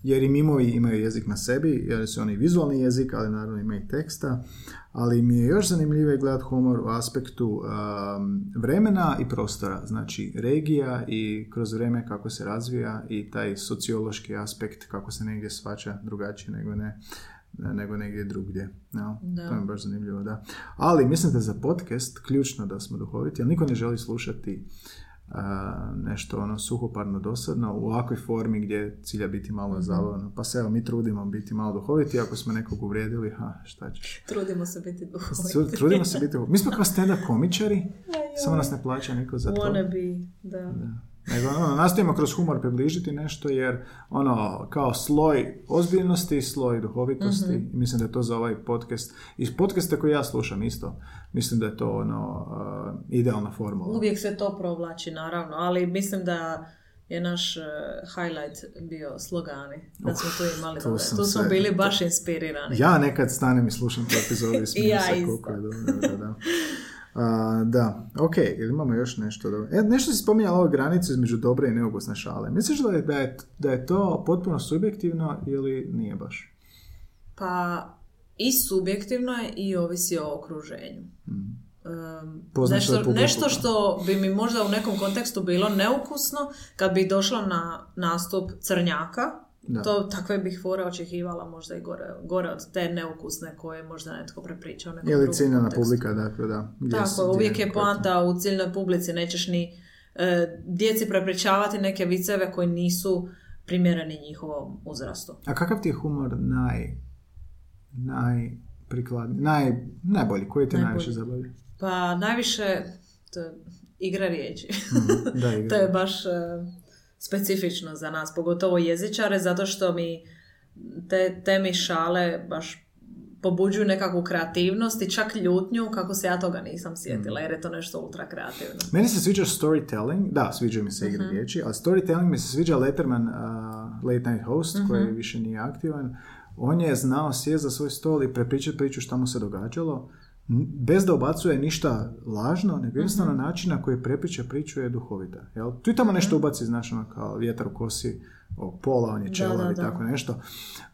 A: Jer i mimovi imaju jezik na sebi, jer su oni vizualni jezik, ali naravno imaju i teksta. Ali mi je još zanimljivije gledati humor u aspektu am, vremena i prostora, znači regija i kroz vrijeme kako se razvija i taj sociološki aspekt kako se negdje svača drugačije nego ne nego negdje drugdje. No,
B: Da.
A: To je baš zanimljivo, da. Ali mislim da za podcast ključno da smo duhoviti, jer niko ne želi slušati nešto ono suhoparno dosadno u ovakvoj formi gdje cilja biti malo zabavno. Pa se evo, mi trudimo biti malo duhoviti, ako smo nekog uvrijedili, ha, šta ćeš.
B: Trudimo se biti duhoviti.
A: Trudimo se biti Mi smo kao stand-up komičari, samo nas ne plaća niko za to.
B: Wanna be, da.
A: Nego, ono, nastojimo kroz humor približiti nešto jer ono, kao sloj ozbiljnosti, sloj duhovitosti
B: Mhm.
A: i mislim da je to za ovaj podcast. Iz podcasta koji ja slušam isto, mislim da je to ono, uh, idealna formula.
B: Uvijek se to provlači, naravno, ali mislim da je naš eh, highlight bio slogani. Da smo tu imali.
A: tu sam
B: tu smo
A: se-
B: bili baš inspirirani.
A: Ja nekad stanem i slušam tu epizodu i smijem
B: Ja
A: se koliko je dobro. Da, da. A, da, ok, imamo još nešto dobro? E, nešto si spominjala ovu granicu između dobre i neukusne šale. Misliš da je, da je, da je to potpuno subjektivno ili nije baš?
B: Pa i subjektivno je i ovisi o okruženju. Um,
A: Mm. Poznaš
B: nešto, nešto što bi mi možda u nekom kontekstu bilo neukusno kad bi došla na nastup crnjaka,
A: Da.
B: to takve bih fore očekivala možda i gore, gore od te neukusne koje možda netko prepričao nekom
A: Ili ciljana
B: kontekstu.
A: publika, dakle, da. Gdje
B: Tako, uvijek je poanta u ciljnoj publici, nećeš ni e, djeci prepričavati neke viceve koji nisu primjereni njihovom uzrastu.
A: A kakav ti je humor naj... najprikladniji, naj, najbolji, koji te
B: Najbolji.
A: najviše zabavi?
B: Pa najviše to je igra riječi.
A: Mhm, Da, igra.
B: to je baš e, specifično za nas, pogotovo jezičare, zato što mi te temi šale baš pobuđuju nekakvu kreativnost i čak ljutnju kako se ja toga nisam sjetila, jer je to nešto ultra kreativno.
A: Meni se sviđa storytelling, da, sviđa mi se
B: Mhm.
A: igra riječi, ali storytelling mi se sviđa Letterman, uh, Late Night Host,
B: Mhm.
A: koji više nije aktivan. On je znao sjest za svoj stol i prepričati priču šta mu se događalo. Bez da ubacuje ništa lažno, nego jednostavno način na koji prepriča priču je duhovita. Jel? Tu i tamo nešto ubaci, znaš, ono, kao vjetar u kosi, ovog pola, on je čelav
B: da,
A: i tako nešto.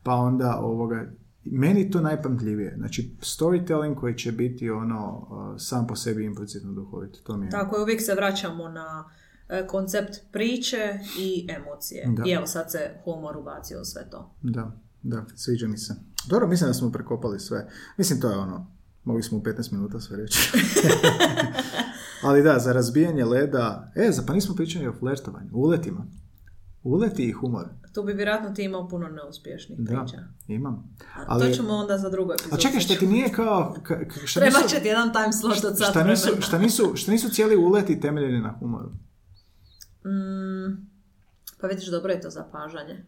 A: Pa onda, ovoga, meni to najpamtljivije. Znači, storytelling koji će biti ono, sam po sebi implicitno duhovit. To mi je...
B: Tako je, uvijek se vraćamo na e, koncept priče i emocije.
A: Da.
B: I evo sad se humor ubacio u sve to.
A: Da, da, sviđa mi se. Dobro, mislim da smo prekopali sve. Mislim, to je ono, mogli smo u 15 minuta sve reći. Ali da, za razbijanje leda, e, za, pa nismo pričali o flertovanju, uletima. Uleti i humor.
B: Tu bi vjerojatno ti imao puno neuspješnih
A: Da,
B: priča.
A: imam.
B: A
A: Ali,
B: To ćemo onda za drugu epizodu.
A: a čekaj, šta ti nije kao... Ka, ka- šta
B: Treba
A: nisu,
B: će ti jedan time slot od
A: šta nisu, šta, nisu, šta nisu cijeli uleti temeljeni na humoru?
B: Mm, pa vidiš, dobro je to zapažanje.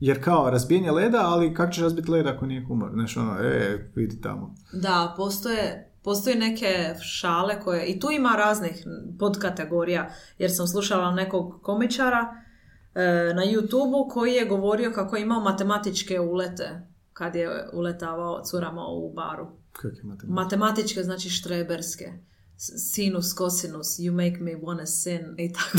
A: Jer kao razbijanje leda, ali kako će razbiti led ako nije humor? Znaš ono, e, vidi tamo.
B: Da, postoje, postoje neke šale koje, i tu ima raznih podkategorija, jer sam slušala nekog komičara e, na YouTube-u koji je govorio kako je imao matematičke ulete kad je uletavao curama u baru.
A: Kako imate?
B: Matematičke, znači štreberske. Sinus, kosinus, you make me wanna sin i tako.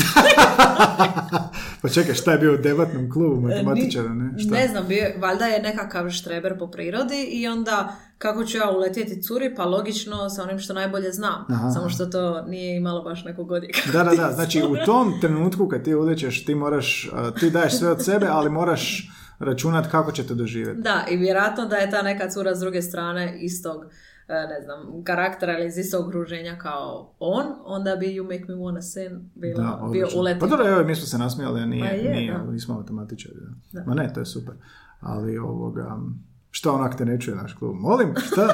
A: pa čekaj, šta je bio u debatnom klubu matematičara, ne? Šta?
B: Ne znam, bio, valjda je nekakav štreber po prirodi i onda kako ću ja uletjeti curi, pa logično sa onim što najbolje znam.
A: Aha.
B: Samo što to nije imalo baš nekog odjeka.
A: Da, da, da. Znači, u tom trenutku kad ti ulećeš, ti moraš, ti daješ sve od sebe, ali moraš računat kako će te doživjeti.
B: Da, i vjerojatno da je ta neka cura s druge strane istog e, ne znam, karaktera ili iz istog okruženja kao on, onda bi You Make Me Wanna Sin bila,
A: Da,
B: bio
A: odlično.
B: ulet.
A: Pa dobro, evo, mi smo se nasmijali, nije,
B: Pa je,
A: nije
B: da.
A: nismo matematičari. Da.
B: Da.
A: Ma ne, to je super. Ali ovoga, šta onak te ne čuje naš klub? Molim, šta?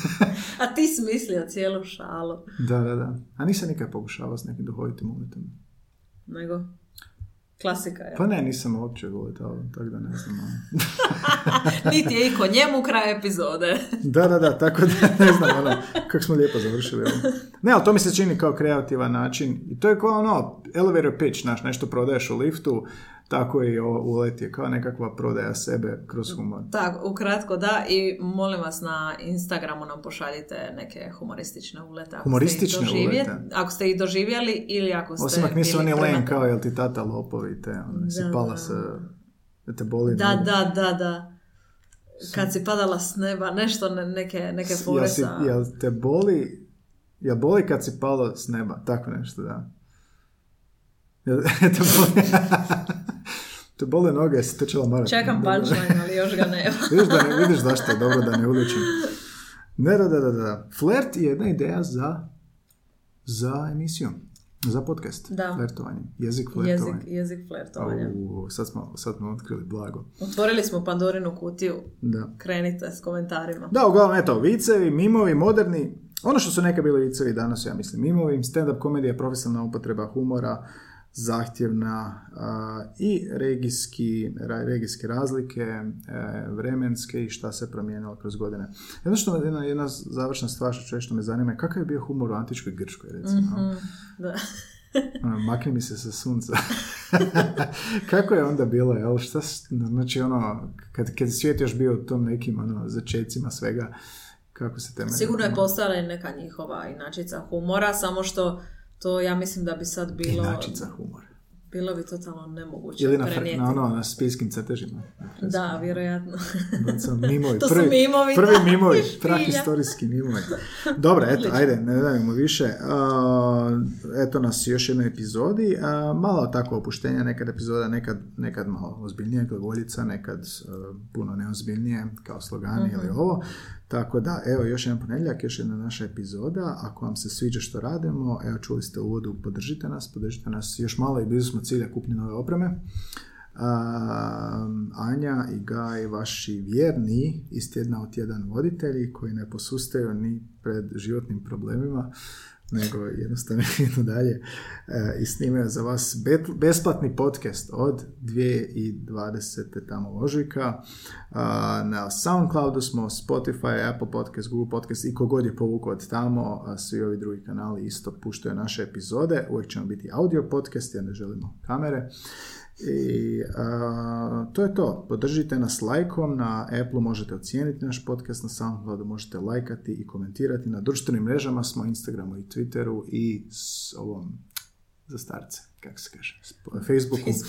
B: A ti smislio cijelu šalu.
A: da, da, da. A nisam nikad pokušavao s nekim duhovitim uletom.
B: Nego, klasika je.
A: Pa ne, nisam uopće uletao, tako da ne znam. ono.
B: Niti je i ko njemu kraj epizode.
A: Da, da, da, tako da ne znam, ono, kako smo lijepo završili ovo. Ne, ali to mi se čini kao kreativan način. I to je kao ono, elevator pitch, znaš, nešto prodaješ u liftu, tako i ovo ulet je kao nekakva prodaja sebe kroz humor.
B: Tako, ukratko da i molim vas na Instagramu nam pošaljite neke humoristične ulete. ako
A: Humoristične
B: ste
A: ulete?
B: Ako ste ih doživjeli ili ako ste
A: Osim ako nisu oni len kao, jel ti tata lopovi, te, ono, si pala sa, te boli.
B: Da, da, da, da. Kad si padala s neba, nešto, ne- neke, neke fore sa...
A: jel te boli, jel boli kad si palo s neba, tako nešto, da. Jel, te boli, te bole noge, jesi trčala maraton.
B: Čekam punchline, ali još ga nema.
A: vidiš, da ne, vidiš zašto je dobro da ne uličim. Ne, da, da, da, da. Flert je jedna ideja za, za emisiju, za podcast.
B: Da.
A: Flertovanje. Jezik
B: Jezik,
A: flertovanja.
B: jezik flertovanja.
A: Au, sad smo, sad smo otkrili blago.
B: Otvorili smo Pandorinu kutiju.
A: Da.
B: Krenite s komentarima.
A: Da, uglavnom, eto, vicevi, mimovi, moderni, ono što su neka bili vicevi danas, ja mislim, mimovi, stand-up komedija profesionalna upotreba humora, zahtjevna i regijski, ra- regijske razlike, e, vremenske i šta se promijenilo kroz godine. Jedno što jedna, jedna završna stvar što često me zanima je kakav je bio humor u antičkoj Grčkoj, recimo.
B: Mhm, da.
A: Ono, makni mi se sa sunca. Kako je onda bilo, jel? Šta, znači, ono, kad, kad je svijet još bio u tom nekim, ono, začecima svega, kako se temelje?
B: Sigurno je postojala neka njihova inačica humora, samo što to ja mislim da bi sad bilo...
A: Inačica humora.
B: Bilo bi totalno nemoguće
A: Ili na, na, ono, na spijskim crtežima.
B: Da, vjerojatno.
A: Mimovi.
B: To su
A: prvi,
B: mimovi,
A: Prvi mimovi, prahistorijski mimovi. Dobro, eto, ajde, ne davimo više. A, eto nas još jednoj epizodi. A, malo tako opuštenja, nekad epizoda, nekad, nekad malo ozbiljnije, glagoljica, nekad a, puno neozbiljnije, kao slogani ili
B: Mhm.
A: ovo. Tako da, evo, još jedan ponedjeljak, još jedna naša epizoda. Ako vam se sviđa što radimo, evo, čuli ste u uvodu, podržite nas, podržite nas još malo i blizu smo cilja kupnje nove opreme. Um, Anja i Gaj, vaši vjerni iz tjedna u tjedan voditelji koji ne posustaju ni pred životnim problemima, nego jednostavno idu dalje e, i snimaju za vas besplatni podcast od 2020. tamo ožujka. A, na Soundcloudu smo, Spotify, Apple Podcast, Google Podcast i kogod je povukao od tamo, svi ovi drugi kanali isto puštaju naše epizode. Uvijek ćemo biti audio podcast jer ne želimo kamere. I a, to je to. Podržite nas lajkom, na Apple možete ocijeniti naš podcast, na SoundCloudu možete lajkati i komentirati. Na društvenim mrežama smo, Instagramu i Twitteru i s ovom za starce, kako se kaže, Facebooku.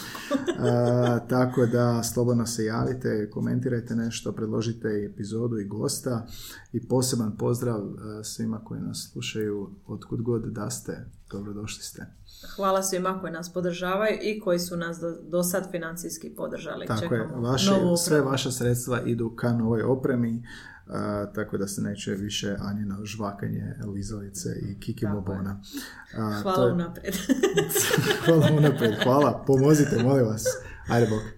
A: A, tako da slobodno se javite, komentirajte nešto, predložite i epizodu i gosta i poseban pozdrav a, svima koji nas slušaju otkud god da ste, dobrodošli ste.
B: Hvala svima koji nas podržavaju i koji su nas do, do sad financijski podržali.
A: Tako je,
B: Čekamo
A: vaše,
B: novu
A: sve vaša sredstva idu ka novoj opremi, a, tako da se neće više Anjina žvakanje Lizalice i Kiki
B: Tako Hvala
A: je-
B: unaprijed.
A: hvala unaprijed, hvala, pomozite, molim vas. Ajde, bok.